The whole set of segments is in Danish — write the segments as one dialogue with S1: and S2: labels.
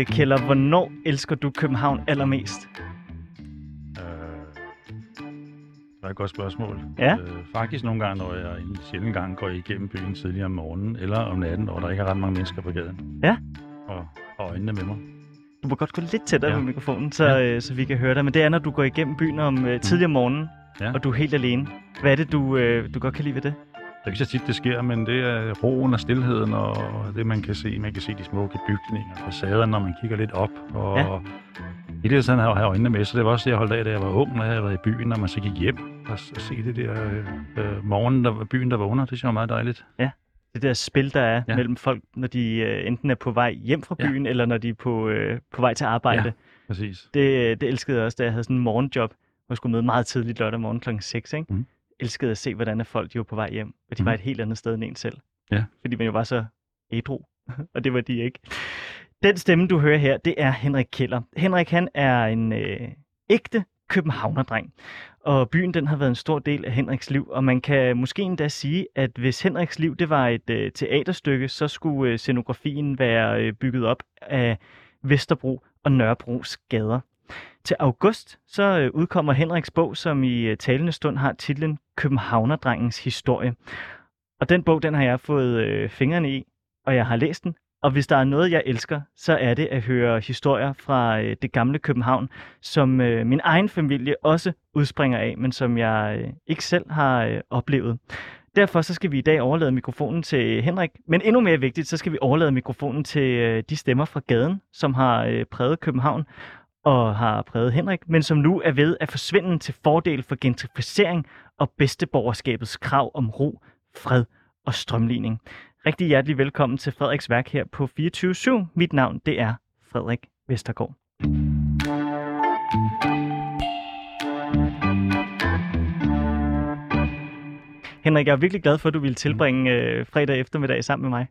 S1: øh, Keller, hvornår elsker du København allermest?
S2: Øh, det er et godt spørgsmål.
S1: Ja.
S2: Øh, faktisk nogle gange, når jeg en sjældent gang går igennem byen tidligere om morgenen, eller om natten, hvor der ikke er ret mange mennesker på gaden.
S1: Ja.
S2: Og, og øjnene med mig.
S1: Du må godt gå lidt tættere
S2: Ja.
S1: på mikrofonen, så,
S2: Ja.
S1: øh, så vi kan høre dig. Men det er, når du går igennem byen om øh, tidlig om morgenen,
S2: Ja.
S1: og du er helt alene. Hvad er det, du, øh, du godt kan lide ved det?
S2: Det er ikke så tit, det sker, men det er roen og stillheden, og det man kan se. Man kan se de smukke bygninger, facader, når man kigger lidt op. Og
S1: Ja.
S2: ja. i det sådan har jeg øjnene med, så det var også det, jeg holdt af, da jeg var ung, når jeg var i byen, når man så gik hjem og, og se det der øh, øh, morgen, der var byen, der vågner. Det synes jeg var meget dejligt.
S1: Det der spil, der er ja.
S2: Ja.
S1: mellem folk, når de øh, enten er på vej hjem fra
S2: Ja.
S1: byen, eller når de er på, øh, på vej til arbejde.
S2: Ja. Præcis.
S1: Det, det elskede jeg også, da jeg havde sådan en morgenjob, hvor jeg skulle møde meget tidligt lørdag morgen kl. 6. Ikke?
S2: Mhm.
S1: Elskede at se, hvordan folk de var på vej hjem, og de
S2: Mhm.
S1: var et helt andet sted end en selv.
S2: Ja.
S1: Fordi man jo var så ædru, og det var de ikke. Den stemme, du hører her, det er Henrik Keller. Henrik, han er en øh, ægte københavnerdreng. Og byen, den har været en stor del af Henriks liv, og man kan måske endda sige, at hvis Henriks liv det var et øh, teaterstykke, så skulle øh, scenografien være øh, bygget op af Vesterbro og Nørrebros gader. Til august så øh, udkommer Henriks bog, som i øh, talende stund har titlen Københavnerdrengens historie. Og den bog, den har jeg fået øh, fingrene i, og jeg har læst den. Og hvis der er noget, jeg elsker, så er det at høre historier fra øh, det gamle København, som øh, min egen familie også udspringer af, men som jeg øh, ikke selv har øh, oplevet. Derfor så skal vi i dag overlade mikrofonen til Henrik, men endnu mere vigtigt, så skal vi overlade mikrofonen til øh, de stemmer fra gaden, som har øh, præget København og har præget Henrik, men som nu er ved at forsvinde til fordel for gentrificering og bedsteborgerskabets krav om ro, fred og strømligning. Rigtig hjertelig velkommen til Frederiks værk her på 24 Mit navn det er Frederik Vestergaard. Henrik, jeg er virkelig glad for, at du ville tilbringe øh, fredag eftermiddag sammen med mig.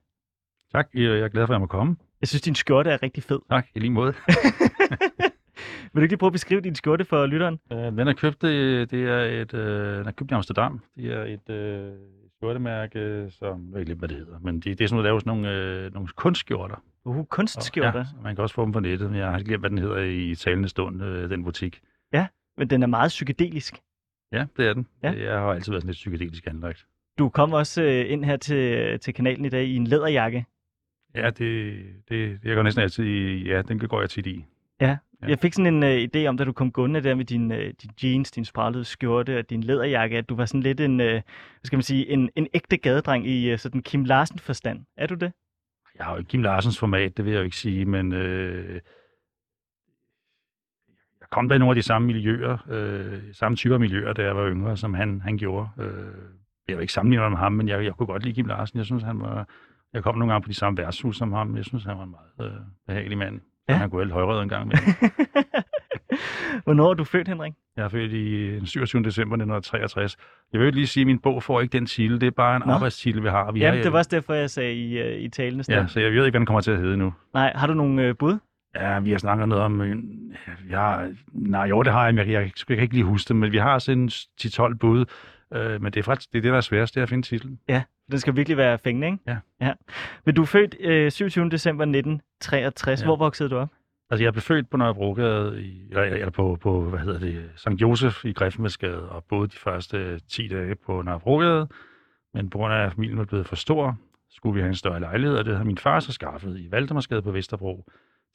S2: Tak. Jeg er glad for, at jeg må komme.
S1: Jeg synes, din skjorte er rigtig fed.
S2: Tak, i lige måde.
S1: Vil du ikke lige prøve at beskrive din skjorte for lytteren?
S2: Øh, den er købt, det, det er et, øh, den er købt i Amsterdam. Det er et øh, skjortemærke, som, jeg ved ikke hvad det hedder, men det, det er sådan noget, der laver sådan nogle, øh, nogle kunstskjorter.
S1: Uh,
S2: Og-
S1: kunstskjorter.
S2: Ja, man kan også få dem på nettet, men jeg har ikke glemt, hvad den hedder i talende stund, øh, den butik.
S1: Men den er meget psykedelisk.
S2: Ja, det er den.
S1: Ja.
S2: Jeg har altid været sådan lidt psykedelisk anlagt.
S1: Du kom også øh, ind her til, til kanalen i dag i en læderjakke.
S2: Ja, det, det, jeg går næsten altid i, ja, den går jeg tit i.
S1: Ja.
S2: Ja.
S1: Jeg fik sådan en øh, idé om, da du kom gående der med din, øh, din jeans, din sprallede skjorte og din læderjakke, at du var sådan lidt en, øh, hvad skal man sige, en, en ægte gadedreng i øh, sådan Kim Larsen forstand. Er du det?
S2: Jeg har jo ikke Kim Larsens format, det vil jeg jo ikke sige, men øh, jeg kom da i nogle af de samme miljøer, øh, samme typer miljøer, da jeg var yngre, som han, han gjorde. Øh, jeg vil ikke sammenligne med ham, men jeg, jeg kunne godt lide Kim Larsen. Jeg synes, han var... Jeg kom nogle gange på de samme værtshus som ham. Jeg synes, han var en meget øh, behagelig mand.
S1: Ja.
S2: Han kunne helt højrød en gang med.
S1: Hvornår er du født, Henrik?
S2: Jeg er født i den 27. december 1963. Jeg vil lige sige, at min bog får ikke den titel. Det er bare en
S1: Nå.
S2: arbejdstitel, vi har. Vi
S1: Jamen,
S2: er,
S1: det var også derfor, jeg sagde i, øh, i stund.
S2: Ja, så jeg ved ikke, hvad den kommer til at hedde nu.
S1: Nej, har du nogle øh, bud?
S2: Ja, vi har snakket noget om... øh, har, nej, jo, det har jeg, men jeg, jeg, jeg kan ikke lige huske det, men vi har sådan en 10-12 bud. Øh, men det er faktisk det, er det, der er sværest, det er at finde titlen.
S1: Den skal virkelig være fængende, ikke?
S2: Ja.
S1: ja. Men du er født øh, 27. december 1963. Ja.
S2: Ja.
S1: Hvor voksede du op?
S2: Altså, jeg blev født på Nørrebrogade, i, eller, eller på, på, hvad hedder det, St. Josef i Griffenbergsgade, og boede de første 10 dage på Nørrebrogade. Men på grund af, at familien var blevet for stor, skulle vi have en større lejlighed, og det havde min far så skaffet i Valdemarsgade på Vesterbro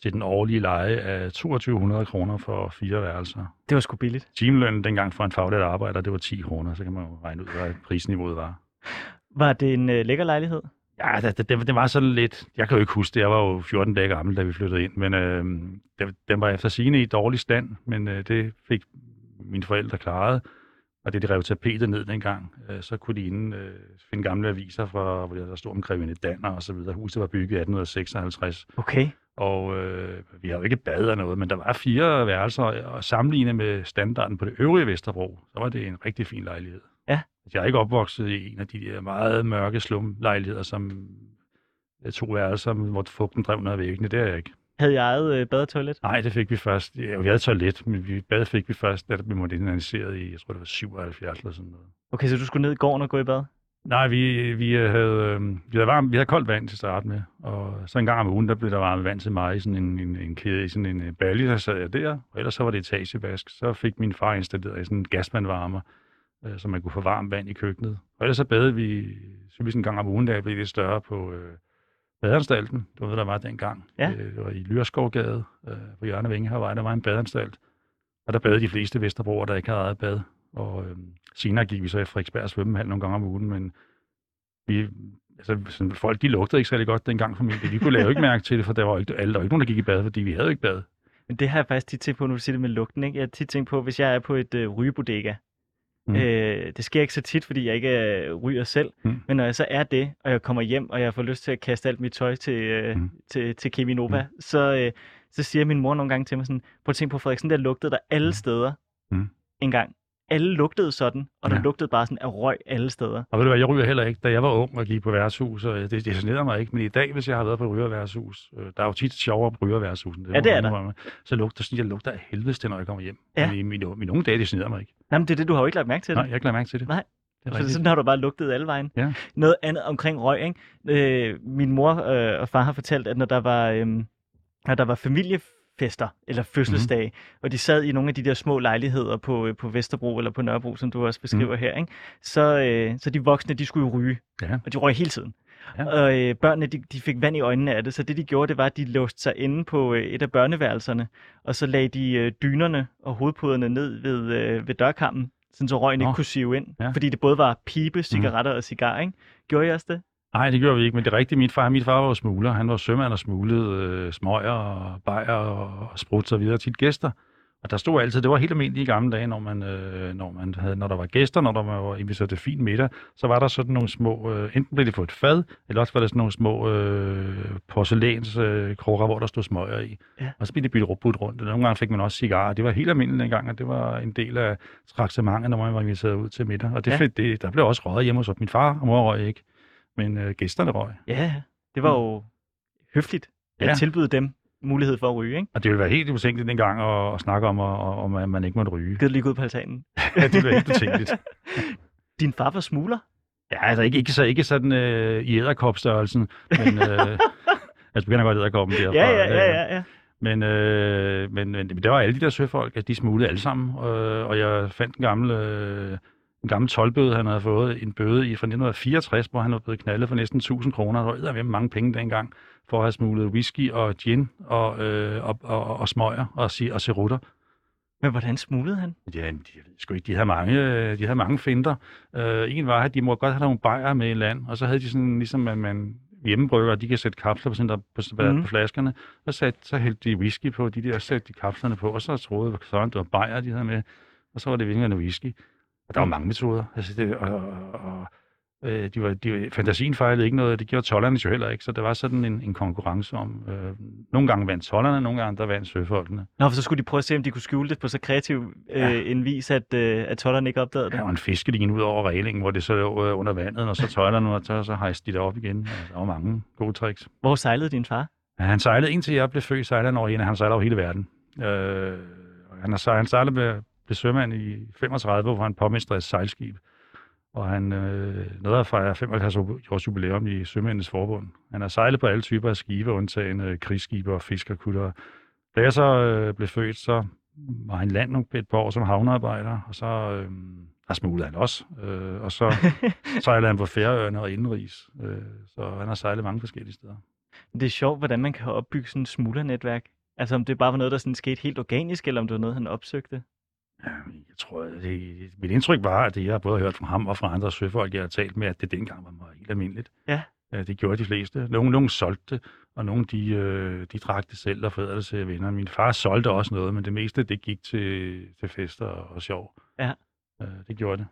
S2: til den årlige leje af 2200 kroner for fire værelser.
S1: Det var sgu billigt.
S2: Timelønnen dengang for en faglært arbejder, det var 10 kroner, så kan man jo regne ud, hvad prisniveauet var.
S1: Var det en øh, lækker lejlighed?
S2: Ja, det, det, det, var sådan lidt... Jeg kan jo ikke huske det. Jeg var jo 14 dage gammel, da vi flyttede ind. Men øh, det, den var efter sigende i dårlig stand, men øh, det fik mine forældre klaret. Og det, de rev tapetet ned dengang, øh, så kunne de inden øh, finde gamle aviser, fra, hvor der stod om grevinde Danner og så videre. Huset var bygget i 1856.
S1: Okay.
S2: Og øh, vi har jo ikke bad eller noget, men der var fire værelser, og sammenlignet med standarden på det øvrige Vesterbro, så var det en rigtig fin lejlighed.
S1: Ja.
S2: Jeg er ikke opvokset i en af de der meget mørke slumlejligheder, som øh, to værelser, hvor fugten drev ned ad væggene. Det er jeg ikke.
S1: Havde I eget øh, bad og toilet?
S2: Nej, det fik vi først. Ja, vi havde toilet, men vi, bad fik vi først, da vi moderniserede i, jeg tror det var 77 eller sådan noget.
S1: Okay, så du skulle ned i gården og gå i bad?
S2: Nej, vi, vi, havde, øh, vi, havde varmt, vi havde koldt vand til at starte med, og så en gang om ugen, der blev der varmet vand til mig i sådan en, en, en kæde, i sådan en øh, balje, der sad jeg der, og ellers så var det etagevask. Så fik min far installeret i sådan en gasmandvarmer, øh, så man kunne få varmt vand i køkkenet. Og ellers så badede vi, så vi sådan en gang om ugen, da jeg blev lidt større på øh, badeanstalten. Var noget, der var dengang.
S1: Ja.
S2: Øh, det var i Lyrskovgade øh, på hjørnet af Vingehavvej, der var en badeanstalt. Og der badede de fleste Vesterbroer, der ikke havde eget bad. Og øh, senere gik vi så i Frederiksberg svømmehal nogle gange om ugen, men vi, altså, sådan, folk de lugtede ikke særlig godt dengang familie. Vi kunne lave ikke mærke til det, for der var ikke, alle, der var ikke nogen, der gik i bad, fordi vi havde ikke bad.
S1: Men det har jeg faktisk tit tænkt på, når du siger det med lugten. Ikke? Jeg har tit tænkt på, hvis jeg er på et øh, rygebodega.
S2: Mm.
S1: Øh, det sker ikke så tit, fordi jeg ikke øh, ryger selv.
S2: Mm.
S1: Men når jeg så er det, og jeg kommer hjem, og jeg får lyst til at kaste alt mit tøj til, øh,
S2: Mm.
S1: mm. til, til Keminova, mm. så, øh, så siger min mor nogle gange til mig sådan, prøv at tænke på Frederiksen, der lugtede der alle
S2: Mm.
S1: steder
S2: Mm.
S1: en gang. Alle lugtede sådan, og der
S2: Ja.
S1: lugtede bare sådan af røg alle steder.
S2: Og ved du hvad, jeg ryger heller ikke. Da jeg var ung og gik på værtshus, og det, det generede mig ikke. Men i dag, hvis jeg har været på rygerværtshus, øh, der er jo tit sjovere på rygerværtshusen.
S1: Ja, det er der.
S2: der. Så lugter sådan, jeg lugter af helvedes til, når jeg kommer hjem.
S1: Ja.
S2: Men i mine, mine unge dage, det generede mig ikke.
S1: Nej, men det er det, du har jo ikke lagt mærke til
S2: Nej,
S1: det.
S2: jeg har ikke lagt mærke til det.
S1: Nej.
S2: Det
S1: Så sådan har du bare lugtet alle vejen.
S2: Ja.
S1: Noget andet omkring røg, ikke? Øh, min mor øh, og far har fortalt, at når der var, øh, når der var familiefester eller fødselsdage, mm-hmm. og de sad i nogle af de der små lejligheder på, øh, på Vesterbro eller på Nørrebro, som du også beskriver mm. her, ikke? Så, øh, så de voksne, de skulle jo ryge,
S2: Ja.
S1: og de røg hele tiden.
S2: Ja.
S1: Og øh, børnene, de, de fik vand i øjnene af det, så det de gjorde, det var, at de låste sig inde på øh, et af børneværelserne, og så lagde de øh, dynerne og hovedpuderne ned ved, øh, ved dørkammen, sådan så røgen
S2: Nå.
S1: ikke kunne sive ind,
S2: Ja.
S1: fordi det både var pibe, cigaretter og cigar, ikke? Gjorde I også det?
S2: Nej, det gjorde vi ikke, men det er rigtigt. Min far, min far var smugler. Han var sømand og smuglede øh, smøger og bajer og, sprut og videre til gæster. Og der stod altid, det var helt almindeligt i gamle dage, når, man, øh, når, man havde, når der var gæster, når der var inviteret til fin middag, så var der sådan nogle små, øh, enten blev det på et fad, eller også var der sådan nogle små øh, porcelæns øh, hvor der stod smøger i.
S1: Ja.
S2: Og så blev det byttet budt rundt. Og nogle gange fik man også cigarer. Det var helt almindeligt dengang, og det var en del af traktementet, når man var inviteret ud til middag. Og det,
S1: Ja.
S2: det, der blev også røget hjemme hos os. Min far og mor røg ikke, men øh, gæsterne røg.
S1: Ja, det var jo høfligt at
S2: Mm. Ja.
S1: tilbyde dem mulighed for at ryge, ikke?
S2: Og det ville være helt utænkeligt dengang at, at snakke om, at, om, at man ikke måtte ryge.
S1: Givet lige ud på altanen.
S2: Ja, det ville være helt utænkeligt.
S1: Din far var smugler?
S2: Ja, altså ikke, ikke, så, ikke sådan øh, i æderkopstørrelsen, men øh, altså begynder godt æderkoppen derfra.
S1: Ja, ja, ja, ja, ja.
S2: Men, øh, men, men det var alle de der søfolk, at de smuglede alle sammen, øh, og jeg fandt en gammel, øh, en gammel tolvbøde, han havde fået en bøde i fra 1964, hvor han var blevet knaldet for næsten 1000 kroner. Der var mange penge dengang for at have smuglet whisky og gin og, øh, og, og, og smøger og, og cerutter.
S1: Men hvordan smuglede han?
S2: Ja, de, sgu ikke, de havde mange, øh, de havde mange finder. Uh, en var, at de må godt have nogle bajer med i land, og så havde de sådan, ligesom at man hjemmebrygger, de kan sætte kapsler på, sådan der, på, på,
S1: Mhm.
S2: på flaskerne, så, satte, så hældte de whisky på de der, satte de kapslerne på, og så troede Søren, det var bajer, de havde med, og så var det virkelig whisky. Og der var mange metoder. Altså det, og, og, og øh, de var, de, var- fantasien fejlede ikke noget, det gjorde tollerne jo heller ikke, så der var sådan en, en konkurrence om, øh, nogle gange vandt tollerne, nogle gange der vandt søfolkene.
S1: Nå, for så skulle de prøve at se, om de kunne skjule det på så kreativ øh,
S2: Ja.
S1: en vis, at, øh, at tollerne ikke opdagede det.
S2: Der var en fiskeline ud over reglingen, hvor det så lå øh, under vandet, og så tøjlerne, og så, så hejste de det op igen. Og der var mange gode tricks.
S1: Hvor sejlede din far?
S2: Ja, han sejlede indtil jeg blev født, sejlede han over en, han sejler over hele verden. Øh, og han, har, han sejlede med, blev sømand i 35, hvor han påmestrede et sejlskib. Og han øh, nåede at fejre 75 års jubilæum i Sømændenes Forbund. Han har sejlet på alle typer af skibe, undtagen øh, krigsskibe og fiskerkutter. Da jeg så øh, blev født, så var han land et par år som havnearbejder, og så øh, der smuglede han også. Øh, og så sejlede han på Færøerne og Indenrigs. Øh, så han har sejlet mange forskellige steder.
S1: Det er sjovt, hvordan man kan opbygge sådan et smuglernetværk. Altså om det bare var noget, der sådan skete helt organisk, eller om det var noget, han opsøgte.
S2: Jeg tror, det, mit indtryk var, at det, jeg har både hørt fra ham og fra andre søfolk, jeg har talt med, at det dengang var meget helt almindeligt.
S1: Ja.
S2: Det gjorde de fleste. Nogle, nogle solgte og nogle de, øh, de drak det selv og forædrede det til venner. Min far solgte også noget, men det meste det gik til, til fester og sjov.
S1: Ja.
S2: Øh, det gjorde det.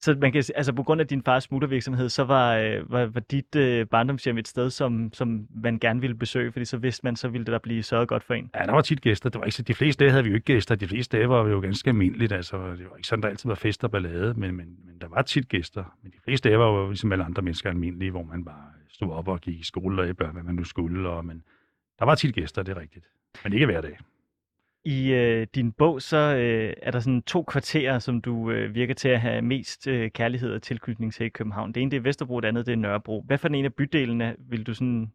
S1: Så man kan, altså på grund af din fars smuttervirksomhed, så var, øh, var, var dit øh, barndomshjem et sted, som, som man gerne ville besøge, fordi så vidste man, så ville det der blive sørget godt for en.
S2: Ja, der var tit gæster. Det var ikke så, de fleste dage havde vi jo ikke gæster. De fleste dage var vi jo ganske almindeligt. Altså, det var ikke sådan, der altid var fest og ballade, men, men, men der var tit gæster. Men de fleste dage var jo ligesom alle andre mennesker almindelige, hvor man bare stod op og gik i skole og børn, hvad man nu skulle. Og, men der var tit gæster, det er rigtigt. Men ikke hver dag.
S1: I øh, din bog, så øh, er der sådan to kvarterer, som du øh, virker til at have mest øh, kærlighed og tilknytning til i København. Det ene det er Vesterbro, det andet det er Nørrebro. Hvad for en af bydelene vil du sådan,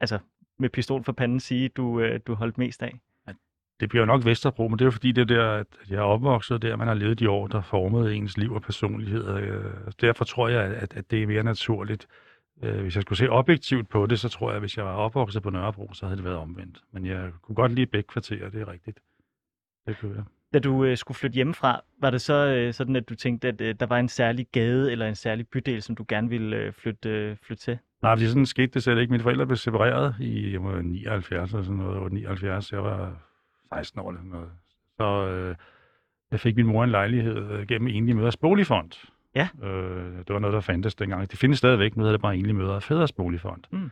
S1: altså med pistol for panden sige, du, øh, du holdt mest af?
S2: Det bliver jo nok Vesterbro, men det er jo fordi, det er der, at jeg er opvokset der, man har levet de år, der formede ens liv og personlighed. Øh, Derfor tror jeg, at, at det er mere naturligt. Øh, hvis jeg skulle se objektivt på det, så tror jeg, at hvis jeg var opvokset på Nørrebro, så havde det været omvendt. Men jeg kunne godt lide begge kvarterer, det er rigtigt. Det kunne jeg.
S1: Da du øh, skulle flytte hjemmefra, var det så øh, sådan, at du tænkte, at øh, der var en særlig gade eller en særlig bydel, som du gerne ville øh, flytte, øh, flytte til?
S2: Nej, fordi sådan skete det selv ikke. Mine forældre blev separeret i jeg må, 79 eller sådan noget. Jeg var 79, jeg var 16 år eller sådan noget. Så øh, jeg fik min mor en lejlighed øh, gennem Enlige Møders Boligfond.
S1: Ja.
S2: Øh, det var noget, der fandtes dengang. Det findes stadigvæk. Nu hedder det bare Enlige Mødre og Fædres Boligfond.
S1: Mm.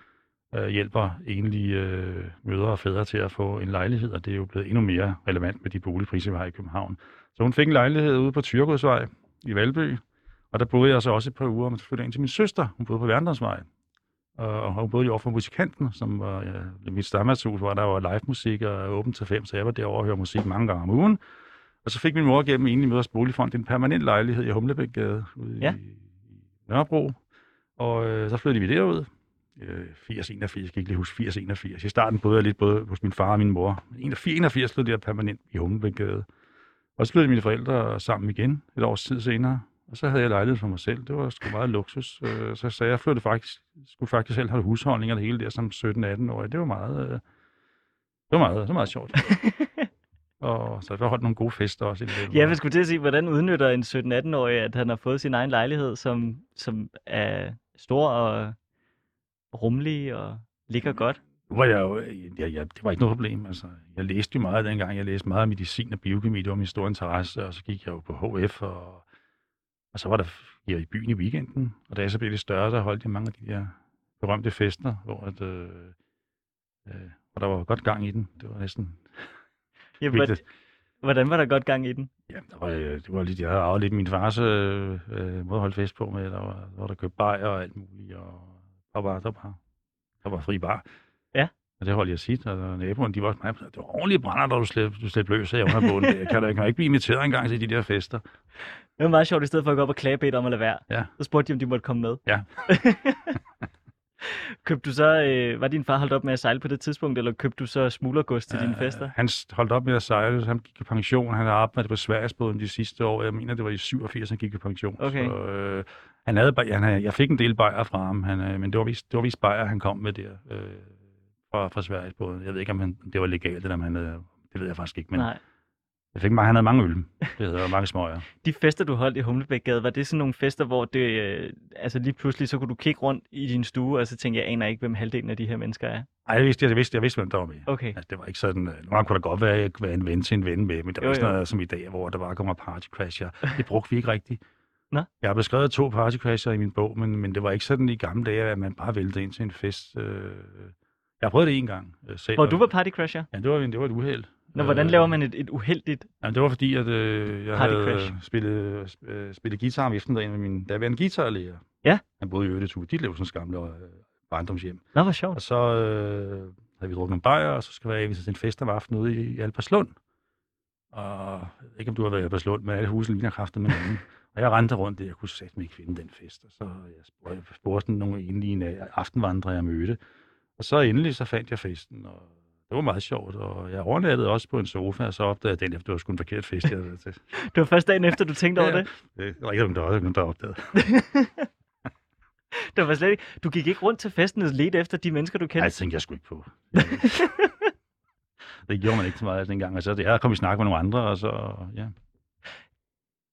S2: Øh, hjælper enlige øh, mødre og fædre til at få en lejlighed, og det er jo blevet endnu mere relevant med de boligpriser, vi har i København. Så hun fik en lejlighed ude på Tyrgodsvej i Valby, og der boede jeg så også et par uger, og så flyttede jeg ind til min søster. Hun boede på Værndonsvej. Og hun boede lige over for musikanten, som var ja, mit stammershus, hvor der var live musik og åbent til fem, så jeg var derovre og hørte musik mange gange om ugen. Og så fik min mor gennem Enlige Møders Boligfond en permanent lejlighed i Humlebækgade ude
S1: Ja.
S2: i, Nørrebro. Og øh, så flyttede vi derud. Øh, 80, 81, jeg kan ikke lige huske 80, 81. I starten boede jeg lidt både hos min far og min mor. 81, 81 flyttede jeg permanent i Humlebækgade. Og så flyttede mine forældre sammen igen et års tid senere. Og så havde jeg lejlighed for mig selv. Det var sgu meget luksus. Øh, Så sagde jeg, jeg flyttede faktisk, skulle faktisk selv have husholdning og det hele der som 17-18-årig. Det var meget, øh, det var meget, det var meget sjovt. og så jeg holdt nogle gode fester også.
S1: Ja, jeg skulle til at sige, hvordan udnytter en 17-18-årig, at han har fået sin egen lejlighed, som, som er stor og rummelig og ligger godt?
S2: Nu var jeg jo, ja, ja, det var ikke noget problem. Altså, jeg læste jo meget dengang. Jeg læste meget medicin og biokemi. Det var min store interesse. Og så gik jeg jo på HF, og, og så var der jeg i byen i weekenden. Og da jeg så blev lidt større, så holdt jeg mange af de der berømte fester, hvor, at, øh, øh, hvor der var godt gang i den. Det var næsten
S1: Ja, hvordan, hvordan var der godt gang i den?
S2: Ja, der var, øh, det var lidt, jeg havde arvet lidt min fars øh, øh, måde at holde fest på med. Der var, der var der købt bajer og alt muligt, og der var, der var, der var fri bar.
S1: Ja.
S2: Og det holdt jeg sit, og naboerne, de var også meget, det var ordentligt brænder, da du slæbte, du slæbte løs af under bunden. Jeg kan da kan ikke blive inviteret engang til de der fester.
S1: Det var meget sjovt, i stedet for at gå op og klage bedt om at lade være.
S2: Ja.
S1: Så spurgte de, om de måtte komme med.
S2: Ja.
S1: købte du så, øh, var din far holdt op med at sejle på det tidspunkt, eller købte du så smuglergods til dine
S2: Øh,
S1: fester?
S2: Han holdt op med at sejle, så han gik i pension. Han har arbejdet på Sverigesbåden de sidste år. Jeg mener, det var i 87, han gik i pension.
S1: Okay.
S2: Så, øh, han havde, han havde, jeg fik en del bajer fra ham, han, øh, men det var vist, det var vist bajer, han kom med der øh, fra, fra Sverigesbåden. Jeg ved ikke, om han, det var legalt, eller om han, øh, det ved jeg faktisk ikke, men
S1: Nej.
S2: Jeg fik, han havde mange øl. Det hedder mange smøger.
S1: De fester, du holdt i Humlebækgade, var det sådan nogle fester, hvor det, øh, altså lige pludselig, så kunne du kigge rundt i din stue, og så tænke, jeg aner ikke, hvem halvdelen af de her mennesker er.
S2: Ej, jeg vidste, jeg vidste, jeg vidste, hvem der var med.
S1: Okay.
S2: Altså, det var ikke sådan, øh, nogle gange kunne der godt være, at jeg kunne være en ven til en ven med, men der var
S1: Jo,
S2: ikke sådan noget som i dag, hvor der bare kommer party crasher. Det brugte vi ikke rigtigt.
S1: Nå.
S2: Jeg har beskrevet to party crasher i min bog, men, men det var ikke sådan i gamle dage, at man bare væltede ind til en fest. Øh, jeg har prøvet det en gang øh, selv.
S1: Hvor
S2: og-
S1: du var partycrasher?
S2: Ja, det var, det var et uheld.
S1: Nå, hvordan
S2: Øh,
S1: laver man et, et uheldigt?
S2: Jamen, det var fordi, at øh, jeg havde
S1: crash.
S2: spillet, øh, spillet guitar om eftermiddagen med min daværende guitarlærer.
S1: Ja.
S2: Han boede i Ødetu. De levede sådan gamle øh, barndomshjem.
S1: Nå, hvor sjovt.
S2: Og så øh, havde vi drukket en bajer, og så skal vi til en fest om aftenen ude i, i Alberslund. Og jeg ved ikke, om du har været i Alberslund, men alle huse ligner kraften med hinanden. Og jeg rendte rundt der, jeg kunne satme ikke finde den fest. Og så jeg spurgte, jeg spurgte nogle enlige aftenvandrere, jeg mødte. Og så endelig, så fandt jeg festen, og det var meget sjovt. Og jeg overnattede også på en sofa, og så opdagede jeg den, efter det var sgu en forkert fest, jeg havde til.
S1: Det var først dagen efter, du tænkte over
S2: Ja,
S1: det.
S2: Det var ikke nogen, der, nogen, der opdagede.
S1: Det var slet ikke, du gik ikke rundt til festen og ledte efter de mennesker, du
S2: Nej,
S1: kendte.
S2: det tænkte jeg sgu ikke på. det gjorde man ikke så meget dengang. Og så jeg kom i snak med nogle andre, og så, ja.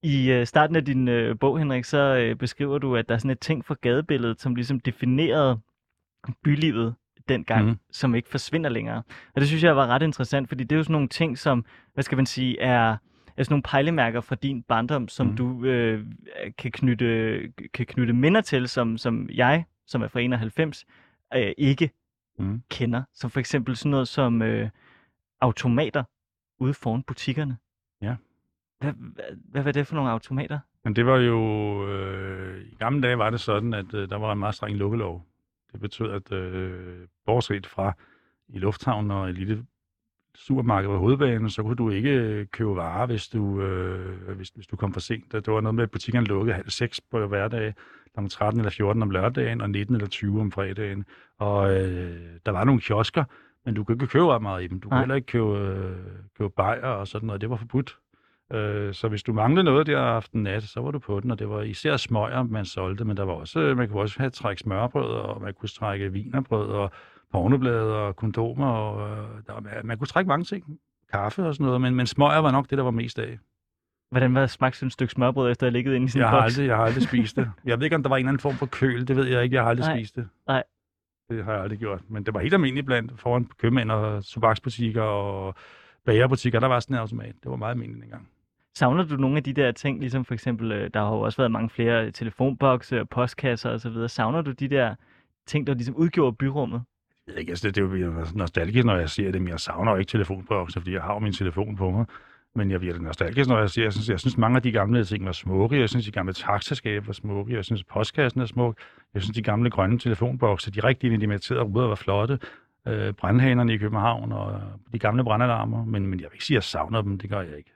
S1: I øh, starten af din øh, bog, Henrik, så øh, beskriver du, at der er sådan et ting fra gadebilledet, som ligesom definerede bylivet dengang, mm. Som ikke forsvinder længere. Og det synes jeg var ret interessant, fordi det er jo sådan nogle ting, som, hvad skal man sige, er, er sådan nogle pejlemærker fra din barndom, som
S2: Mhm.
S1: du øh, kan, knytte, kan knytte minder til, som, som jeg, som er fra 91, øh, ikke
S2: Mhm.
S1: kender. Som for eksempel sådan noget som øh, automater ude foran butikkerne.
S2: Ja.
S1: Hvad, hvad, hvad var det for nogle automater?
S2: Men det var jo... Øh, I gamle dage var det sådan, at øh, der var en meget streng lukkelov. Det betød, at øh, bortset fra i lufthavnen og i lille supermarked på hovedbanen, så kunne du ikke øh, købe varer, hvis du, øh, hvis, hvis du kom for sent. Det var noget med, at butikkerne lukkede halv seks på hverdag, kl. 13 eller 14 om lørdagen, og 19 eller 20 om fredagen. Og øh, der var nogle kiosker, men du kunne ikke købe ret meget i dem. Du kunne
S1: Nej.
S2: heller ikke købe, øh, købe bajer og sådan noget. Det var forbudt. Øh, så hvis du manglede noget der aften nat, så var du på den, og det var især smøger, man solgte, men der var også, man kunne også have trække smørbrød, og man kunne trække vinerbrød, og pornoblade, og kondomer, og øh, der, var- man kunne trække mange ting. Kaffe og sådan noget, men, men smøger var nok det, der var mest af.
S1: Hvordan var smagt sådan et stykke smørbrød, efter at have ligget inde i sin
S2: Jeg har,
S1: boks?
S2: aldrig, jeg har aldrig spist det. Jeg ved ikke, om der var en eller anden form for køl, det ved jeg ikke. Jeg har aldrig
S1: Nej.
S2: spist det.
S1: Nej.
S2: Det har jeg aldrig gjort. Men det var helt almindeligt blandt foran købmænd og tobaksbutikker og bagerbutikker. Der var sådan en automat. Det var meget almindeligt engang.
S1: Savner du nogle af de der ting, ligesom for eksempel, øh, der har jo også været mange flere telefonbokse og postkasser og så videre. Savner du de der ting, der ligesom udgjorde byrummet?
S2: Jeg ved ikke, altså det, det er jo nostalgisk, når jeg ser det, men jeg savner jo ikke telefonbokse, fordi jeg har jo min telefon på mig. Men jeg bliver nostalgisk, når jeg siger, jeg synes, jeg synes mange af de gamle ting var smukke. Jeg synes, de gamle taxaskabe var smukke. Jeg synes, postkassen er smuk. Jeg synes, de gamle grønne telefonbokse, de rigtig limiterede ruder var flotte. Øh, brandhanerne i København og de gamle brandalarmer. Men, men jeg vil ikke sige, at jeg savner dem. Det gør jeg ikke.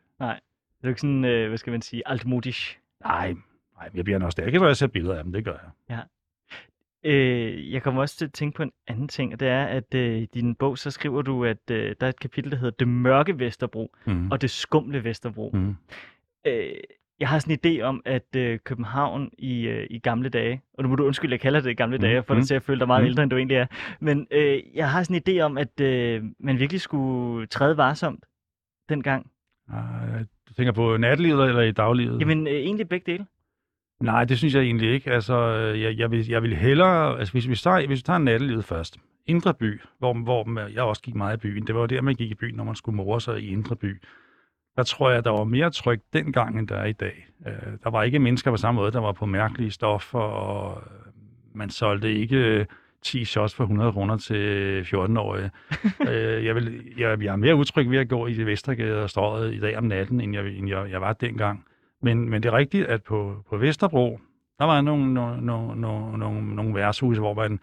S1: Det er jo ikke sådan, øh, hvad skal man sige, altmodisk.
S2: Nej, nej, jeg bliver nostalgisk, når jeg ser billeder af dem. Det gør jeg.
S1: Øh, jeg kommer også til at tænke på en anden ting, og det er, at øh, i din bog, så skriver du, at øh, der er et kapitel, der hedder Det mørke Vesterbro
S2: Mm.
S1: og det skumle Vesterbro.
S2: Mm.
S1: Øh, jeg har sådan en idé om, at øh, København i, øh, i gamle dage, og nu må du undskylde, jeg kalder det gamle
S2: Mm,
S1: dage, for
S2: mm,
S1: dig til at føle dig meget
S2: mm.
S1: ældre, end du egentlig er. Men øh, jeg har sådan en idé om, at øh, man virkelig skulle træde varsomt dengang.
S2: Du tænker på natlivet eller i daglivet?
S1: Jamen, øh, egentlig begge dele.
S2: Nej, det synes jeg egentlig ikke. Altså, øh, jeg, jeg, vil, jeg vil hellere... Altså, hvis, hvis, tager, hvis vi tager nattelivet først. Indre by, hvor, hvor jeg også gik meget i byen. Det var jo der, man gik i byen, når man skulle more sig i Indre by. Der tror jeg, der var mere tryk dengang, end der er i dag. Øh, der var ikke mennesker på samme måde, der var på mærkelige stoffer, og øh, man solgte ikke øh, 10 shots for 100 kroner til 14-årige. øh, jeg, vil, jeg, jeg er mere utryg ved at gå i det Vestergade og strøget i dag om natten, end jeg, end jeg, jeg var dengang. Men, men det er rigtigt, at på, på Vesterbro, der var nogle, nogle, nogle, nogle, nogle, nogle værtshuse, hvor man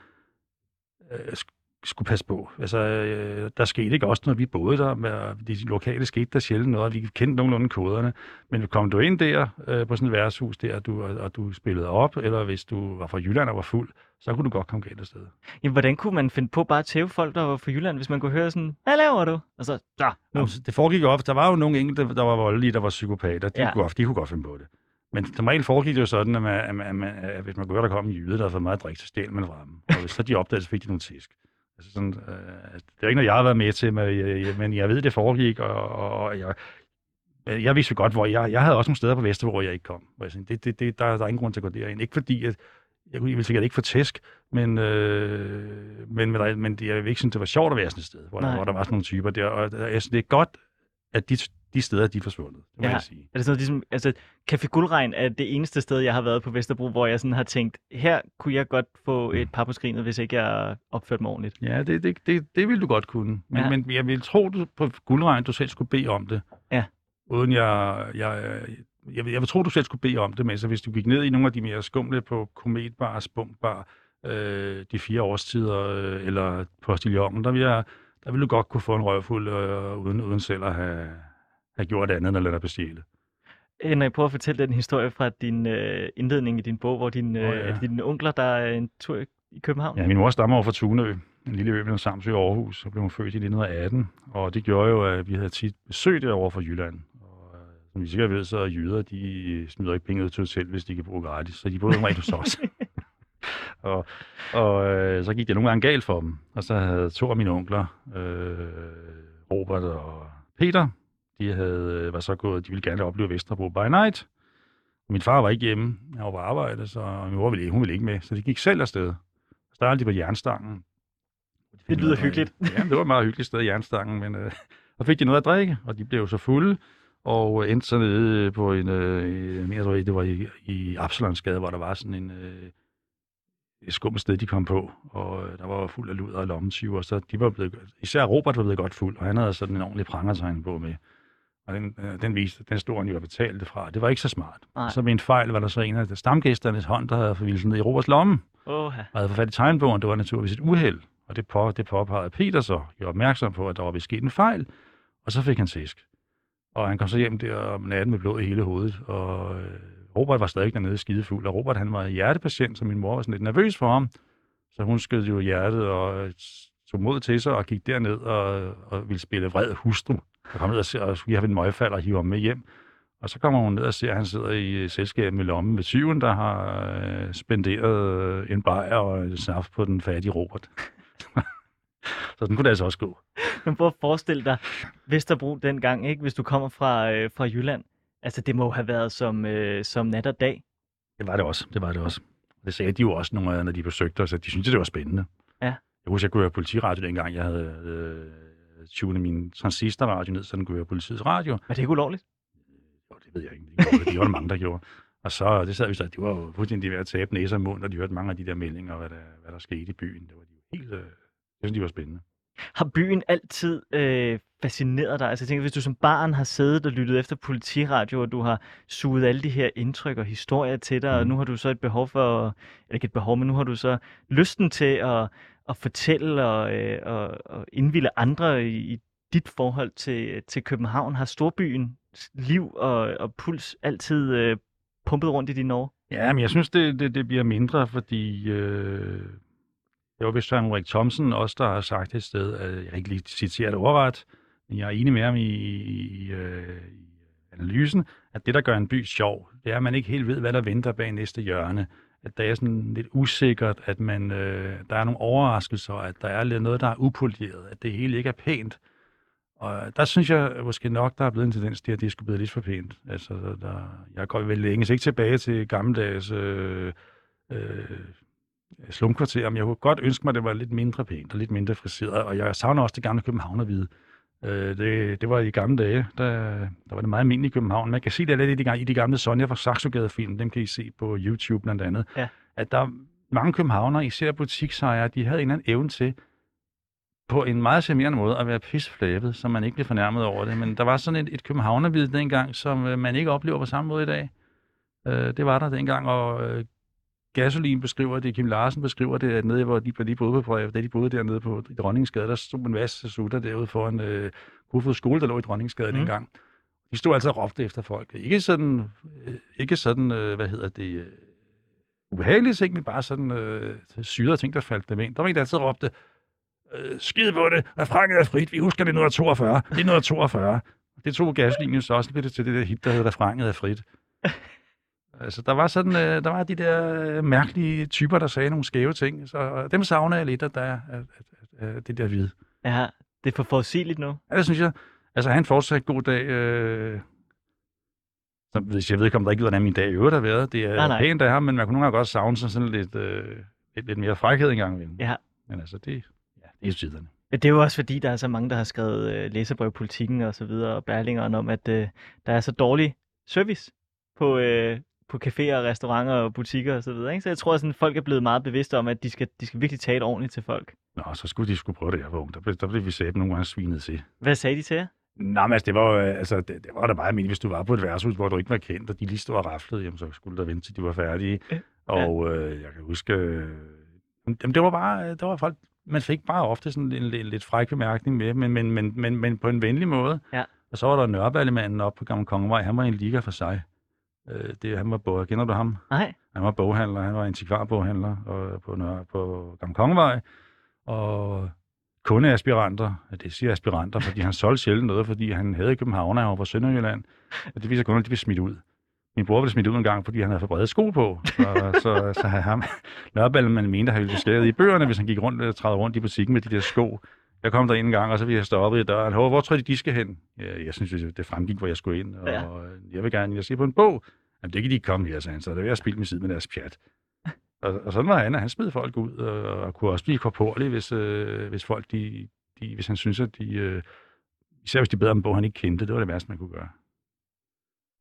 S2: øh, sk- skulle passe på. Altså, øh, der skete ikke også, når vi boede der. Med, de lokale skete der sjældent noget, og vi kendte nogenlunde koderne. Men kom du ind der øh, på sådan et værtshus der, og du, og, og du spillede op, eller hvis du var fra Jylland og var fuld, så kunne du godt komme galt afsted.
S1: Jamen, hvordan kunne man finde på bare at tæve folk, der var fra Jylland, hvis man kunne høre sådan, hvad laver du? Og så, ja, nu.
S2: Jamen, det foregik jo ofte. Der var jo nogle enkelte, der var voldelige, der var psykopater. De,
S1: Ja.
S2: kunne, godt, de kunne godt finde på det. Men som regel foregik det jo sådan, at, man, at, man, at, man, at hvis man kunne høre, der kom en jyde, der havde fået meget drik, så stjal man fra dem. Og hvis så de opdagede, så fik de nogle tisk. Altså sådan, øh, det er ikke noget, jeg har været med til, men jeg, men jeg ved, det foregik, og, og jeg, men jeg vidste jo godt, hvor jeg, jeg havde også nogle steder på Vester, hvor jeg ikke kom. Hvor jeg tænkte, det, det, det, der, der er ingen grund til at gå derind. Ikke fordi, at jeg, kunne- jeg ville sikkert ikke få tæsk, men, øh, men, men, men det, jeg vil ikke synes, det var sjovt at være sådan et sted, hvor,
S1: Nej.
S2: der, hvor der var sådan nogle typer der. Og jeg synes, det er godt, at de, de steder, de er forsvundet. Det må
S1: Ja.
S2: jeg sige.
S1: Er det sådan ligesom, altså, Café Guldregn er det eneste sted, jeg har været på Vesterbro, hvor jeg sådan har tænkt, her kunne jeg godt få et par på skrinet, hvis ikke jeg opførte mig ordentligt.
S2: Ja, det, det, det, det ville du godt kunne. Men,
S1: Ja.
S2: ja. men jeg vil tro, du på guldregn, du selv skulle bede om det.
S1: Ja.
S2: Uden jeg... jeg jeg, jeg vil tro, du selv skulle bede om det, men så hvis du gik ned i nogle af de mere skumle på Kometbar, Spunkbar, øh, de fire årstider, øh, eller Postillonen, der vil, jeg, der vil du godt kunne få en røvfuld, øh, uden, uden selv at have, have gjort andet end at lade dig bestjæle.
S1: Henrik, prøv at fortælle den historie fra din øh, indledning i din bog, hvor din, øh,
S2: Åh, ja.
S1: dine onkler, der er en tur i- i København.
S2: Ja, min mor stammer over fra Tunø, en lille ø mellem Samsø og Aarhus, så blev hun født i 1918, og det gjorde jo, at vi havde tit besøg derovre fra Jylland. Og øh, som vi sikkert ved, så er jyder, de smider ikke penge ud til hotel, hvis de kan bruge gratis, så de boede regel hos os. og og øh, så gik det nogle gange galt for dem, og så havde to af mine onkler, øh, Robert og Peter, de havde, var så gået, de ville gerne opleve Vesterbro by night. Min far var ikke hjemme, han var på arbejde, så min mor ville, ikke- hun ville ikke med, så de gik selv afsted. Så startede de på jernstangen.
S1: Det lyder hyggeligt.
S2: Ja, det var et meget hyggeligt sted, jernstangen, men øh, så fik de noget at drikke, og de blev så fulde, og endte så nede på en, øh, jeg mener, det var i, i Absalonsgade, hvor der var sådan en, øh, et skummelt sted, de kom på, og øh, der var fuld af luder og lommetyver, så de var blevet, især Robert var blevet godt fuld, og han havde sådan en ordentlig prangertegn på med. Og den, øh, den viste, den stod han jo og betalte fra. Det var ikke så smart.
S1: Nej.
S2: Så ved en fejl var der så en af stamgæsternes hånd, der havde forvildet ned i Roberts lomme
S1: Åh,
S2: og havde i tegnbogen. Det var naturligvis et uheld. Og det, på, det påpegede Peter så, gjorde opmærksom på, at der var sket en fejl, og så fik han tæsk. Og han kom så hjem der om natten med blod i hele hovedet, og øh, Robert var stadig dernede skidefuld, og Robert han var hjertepatient, så min mor var sådan lidt nervøs for ham. Så hun skød jo hjertet og øh, tog mod til sig og gik derned og, og ville spille vred hustru. Og kom ned og, se, og skulle have en møgfald og hive ham med hjem. Og så kommer hun ned og ser, at han sidder i øh, selskab med lommen med syven, der har spenderet en bajer og en saft på den fattige Robert så den kunne det altså også gå.
S1: Men prøv at forestille dig Vesterbro dengang, ikke? hvis du kommer fra, øh, fra Jylland. Altså, det må have været som, øh, som nat og dag.
S2: Det var det også. Det var det også. Det sagde de jo også, nogle af, når de besøgte os, at de syntes, det var spændende.
S1: Ja.
S2: Jeg husker, jeg kunne høre politiradio dengang, jeg havde øh, tunet min transistorradio ned, så den kunne høre politiets radio.
S1: Var det ikke ulovligt?
S2: Jo, det ved jeg ikke. Det, det var der mange, der gjorde. Og så, det sad vi så, de var jo fuldstændig ved at tabe næser og mund, og de hørte mange af de der meldinger, hvad der, hvad der skete i byen. Det var de jo helt, øh, synes, de var spændende.
S1: Har byen altid øh, fascineret dig? Altså jeg tænker, hvis du som barn har siddet og lyttet efter politiradio, og du har suget alle de her indtryk og historier til dig, mm. og nu har du så et behov for, eller ikke et behov, men nu har du så lysten til at, at fortælle og, øh, og, og indvilde andre i, i dit forhold til, til København. Har storbyen liv og, og puls altid øh, pumpet rundt i dine år?
S2: Ja, men jeg synes, det, det, det bliver mindre, fordi øh, det var vist Søren Ulrik Thomsen også, der har sagt et sted, at jeg ikke lige citerer det ordret, men jeg er enig med ham i, i, i, øh, i analysen, at det, der gør en by sjov, det er, at man ikke helt ved, hvad der venter bag næste hjørne. At der er sådan lidt usikkert, at man, øh, der er nogle overraskelser, at der er lidt noget, der er upoleret, at det hele ikke er pænt. Og der synes jeg måske nok, der er blevet en tendens til, at det skulle blive lidt for pænt. Altså, der, jeg går vel længes ikke tilbage til gammeldags øh, øh, slumkvarter, men jeg kunne godt ønske mig, at det var lidt mindre pænt og lidt mindre friseret, og jeg savner også det gamle Københavnerhvide. Øh, det, det var i gamle dage, der, der var det meget almindeligt i København. Man kan se det lidt i de, i de gamle Sonja fra Saxogade-film, dem kan I se på YouTube blandt andet,
S1: ja.
S2: at der mange københavnere, især butiksejere, de havde en eller anden evne til, på en meget charmerende måde at være pisseflæbet, så man ikke blev fornærmet over det. Men der var sådan et, et københavnervid dengang, som øh, man ikke oplever på samme måde i dag. Øh, det var der dengang, og øh, Gasolin beskriver det, Kim Larsen beskriver det, at nede, hvor de, hvor de boede på, da de boede dernede på i Dronningsgade, der stod en masse sutter derude foran øh, Kofods skole, der lå i Dronningsgade mm. dengang. De stod altid og råbte efter folk. Ikke sådan, øh, ikke sådan øh, hvad hedder det, øh, ubehagelige ting, men bare sådan øh, syrede ting, der faldt dem ind. Der var en, der altid råbte, øh, skid på det, refranget er frit, vi husker det 1942, det er 1942. Det tog gaslinjen så også lidt til det der hit, der hedder refranget er frit. Altså, der var sådan, øh, der var de der mærkelige typer, der sagde nogle skæve ting, så dem savner jeg lidt, at der er at, at, at, det der hvide.
S1: Ja, det er for forudsigeligt nu.
S2: Ja, det synes jeg. Altså, han fortsat god dag. Øh... Så, hvis jeg ved ikke, om der ikke hvordan min dag i øvrigt har været. Det er nej, nej. pænt af ham, men man kunne nogle gange godt savne sig sådan lidt, øh, lidt, lidt mere frækhed engang.
S1: Ja.
S2: Men altså, det, ja, det er tiderne.
S1: Det er jo også fordi, der er så mange, der har skrevet øh, læserbrev politikken og så videre, og Berlingeren om, at øh, der er så dårlig service på, øh, på caféer, restauranter og butikker osv. Så, så jeg tror, at sådan, folk er blevet meget bevidste om, at de skal, de skal virkelig tale ordentligt til folk.
S2: Nå, så skulle de skulle prøve det her vogn. Der blev, der blev vi sæbe nogle gange svinet til.
S1: Hvad sagde de til jer?
S2: Nå, men altså, det var jo, altså, det, det var da bare almindeligt, hvis du var på et værtshus, hvor du ikke var kendt, og de lige stod og raflede, jamen, så skulle da vente til de var færdige. Ja. Og øh, jeg kan huske, øh, jamen, det var bare, det var folk, man fik bare ofte sådan en, en, en lidt fræk bemærkning med, men, men, men, men, men på en venlig måde.
S1: Ja.
S2: Og så var der Nørreballemanden oppe på Gamle Kongevej, han var en liga for sig. Øh, det, han var bog, kender du ham?
S1: Nej.
S2: Han var boghandler, han var antikvarboghandler og på, Nørre, på Gamle Kongevej. Og kundeaspiranter, det siger aspiranter, fordi han solgte sjældent noget, fordi han havde i København, og var fra Sønderjylland. Og det viser kunder, at de blev smidt ud. Min bror blev smidt ud en gang, fordi han havde for brede sko på. Så, så, så havde ham, Nørreballen, man mente, at han ville skade i bøgerne, hvis han gik rundt og træde rundt i butikken med de der sko. Jeg kom der en gang, og så ville jeg stoppe i døren. Hvor, hvor tror de, de skal hen? Ja, jeg synes, det fremgik, hvor jeg skulle ind. Og, ja. jeg vil gerne, jeg skal på en bog. Jamen, det kan de ikke komme her, sagde han. Så det er ved at spille med siden med deres pjat. Og, og sådan var han, han smed folk ud, og, og kunne også blive korporlig, hvis, øh, hvis folk, de, de, hvis han synes, at de, øh, især hvis de bedre om en bog, han ikke kendte, det var det værste, man kunne gøre.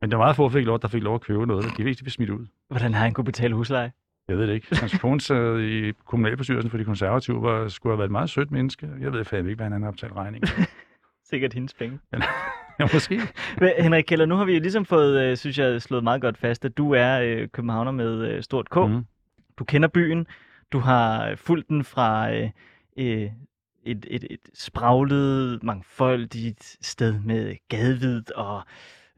S2: Men der var meget få, der fik lov, der fik lov at købe noget, de fleste blev smidt ud.
S1: Hvordan har han kunne betale husleje?
S2: Jeg ved det ikke. Hans kone sad i kommunalbestyrelsen for de konservative, var, skulle have været et meget sødt menneske. Jeg ved fandme ikke, hvad han har betalt regning.
S1: Sikkert hendes penge.
S2: ja, måske.
S1: Men, Henrik Keller, nu har vi jo ligesom fået, øh, synes jeg, slået meget godt fast, at du er øh, københavner med øh, stort K. Mm. Du kender byen. Du har fulgt den fra, øh, øh, et, et, et spraglet, mangfoldigt sted med gadevid og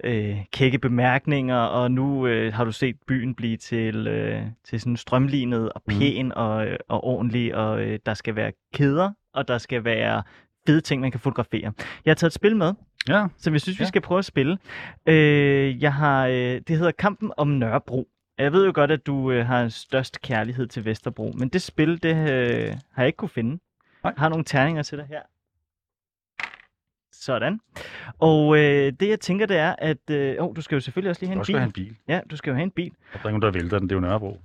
S1: øh, kække bemærkninger, og nu øh, har du set byen blive til, øh, til sådan strømlignet og
S2: Mhm.
S1: pæn og, øh, og ordentlig, og øh, der skal være kæder, og der skal være fede ting, man kan fotografere. Jeg har taget et spil med,
S2: Ja,
S1: som jeg synes, vi
S2: Ja.
S1: skal prøve at spille. Øh, jeg har, øh, det hedder Kampen om Nørrebro. Jeg ved jo godt, at du øh, har størst kærlighed til Vesterbro, men det spil, det øh, har jeg ikke kunne finde.
S2: Nej.
S1: Jeg har nogle terninger til dig her. Sådan. Og øh, det, jeg tænker, det er, at... Øh, oh, du skal jo selvfølgelig også lige have
S2: du
S1: en
S2: skal
S1: bil.
S2: have en bil.
S1: Ja, du skal jo have en bil.
S2: Og der er ingen, der vælter den. Det er jo Nørrebro.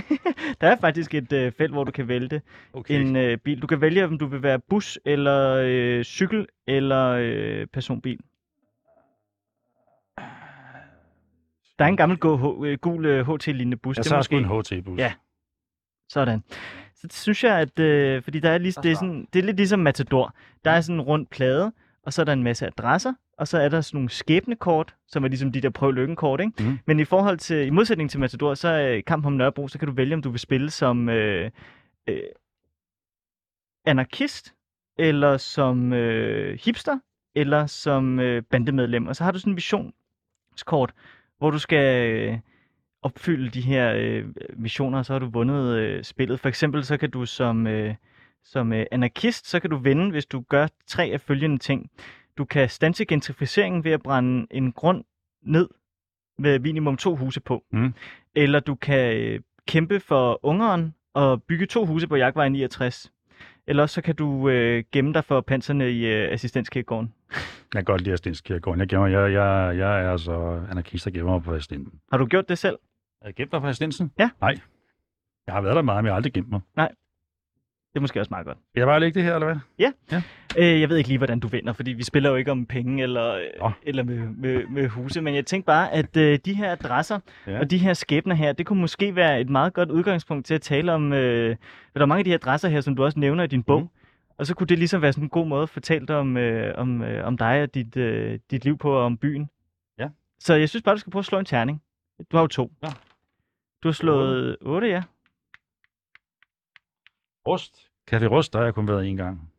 S1: der er faktisk et øh, felt, hvor du kan vælge
S2: Okay.
S1: en øh, bil. Du kan vælge, om du vil være bus, eller øh, cykel, eller øh, personbil. Der er en gammel øh, gul øh, HT-lignende bus.
S2: Jeg
S1: det er måske...
S2: en HT-bus.
S1: Ja. Sådan. Så det synes jeg, at... Øh, fordi der er, lige,
S2: Der er
S1: det, er sådan, det er lidt ligesom Matador. Der er sådan en rund plade, og så er der en masse adresser, og så er der sådan nogle skæbnekort, som er ligesom de der prøv lykken-kort, ikke?
S2: Mhm.
S1: Men i forhold til, i modsætning til Matador, så er kamp om Nørrebro, så kan du vælge, om du vil spille som øh, øh, anarkist, eller som øh, hipster, eller som øh, bandemedlem. Og så har du sådan en missionskort, hvor du skal øh, opfylde de her øh, missioner, og så har du vundet øh, spillet. For eksempel så kan du som, øh, som øh, anarkist, så kan du vinde, hvis du gør tre af følgende ting. Du kan stanse gentrificeringen ved at brænde en grund ned med minimum to huse på.
S2: Mm.
S1: Eller du kan øh, kæmpe for ungeren og bygge to huse på Jagtvej 69. Eller også så kan du øh, gemme dig for panserne i øh, assistenskirkegården.
S2: Jeg kan godt lide Astenskirkegården. Jeg, gemmer, jeg, jeg, jeg er altså anarkist, der gemmer mig på Astenden.
S1: Har du gjort det selv?
S2: Jeg gemt mig på Astensen?
S1: Ja.
S2: Nej. Jeg har været der meget, men jeg har aldrig gemt mig.
S1: Det er måske også meget godt.
S2: Jeg bare lægge det her, eller hvad?
S1: Øh, jeg ved ikke lige, hvordan du vinder, fordi vi spiller jo ikke om penge eller, øh, eller med, med, med huse, men jeg tænkte bare, at øh, de her adresser
S2: Ja.
S1: og de her skæbner her, det kunne måske være et meget godt udgangspunkt til at tale om, øh, der er mange af de her adresser her, som du også nævner i din bog,
S2: Mhm.
S1: og så kunne det ligesom være sådan en god måde at fortælle om, øh, om, øh, om dig og dit, øh, dit liv på og om byen.
S2: Ja.
S1: Så jeg synes bare, du skal prøve at slå en terning. Du har jo to.
S2: Ja.
S1: Du har slået 8, ja.
S2: Rust. Café Rust, der har jeg kun været en gang.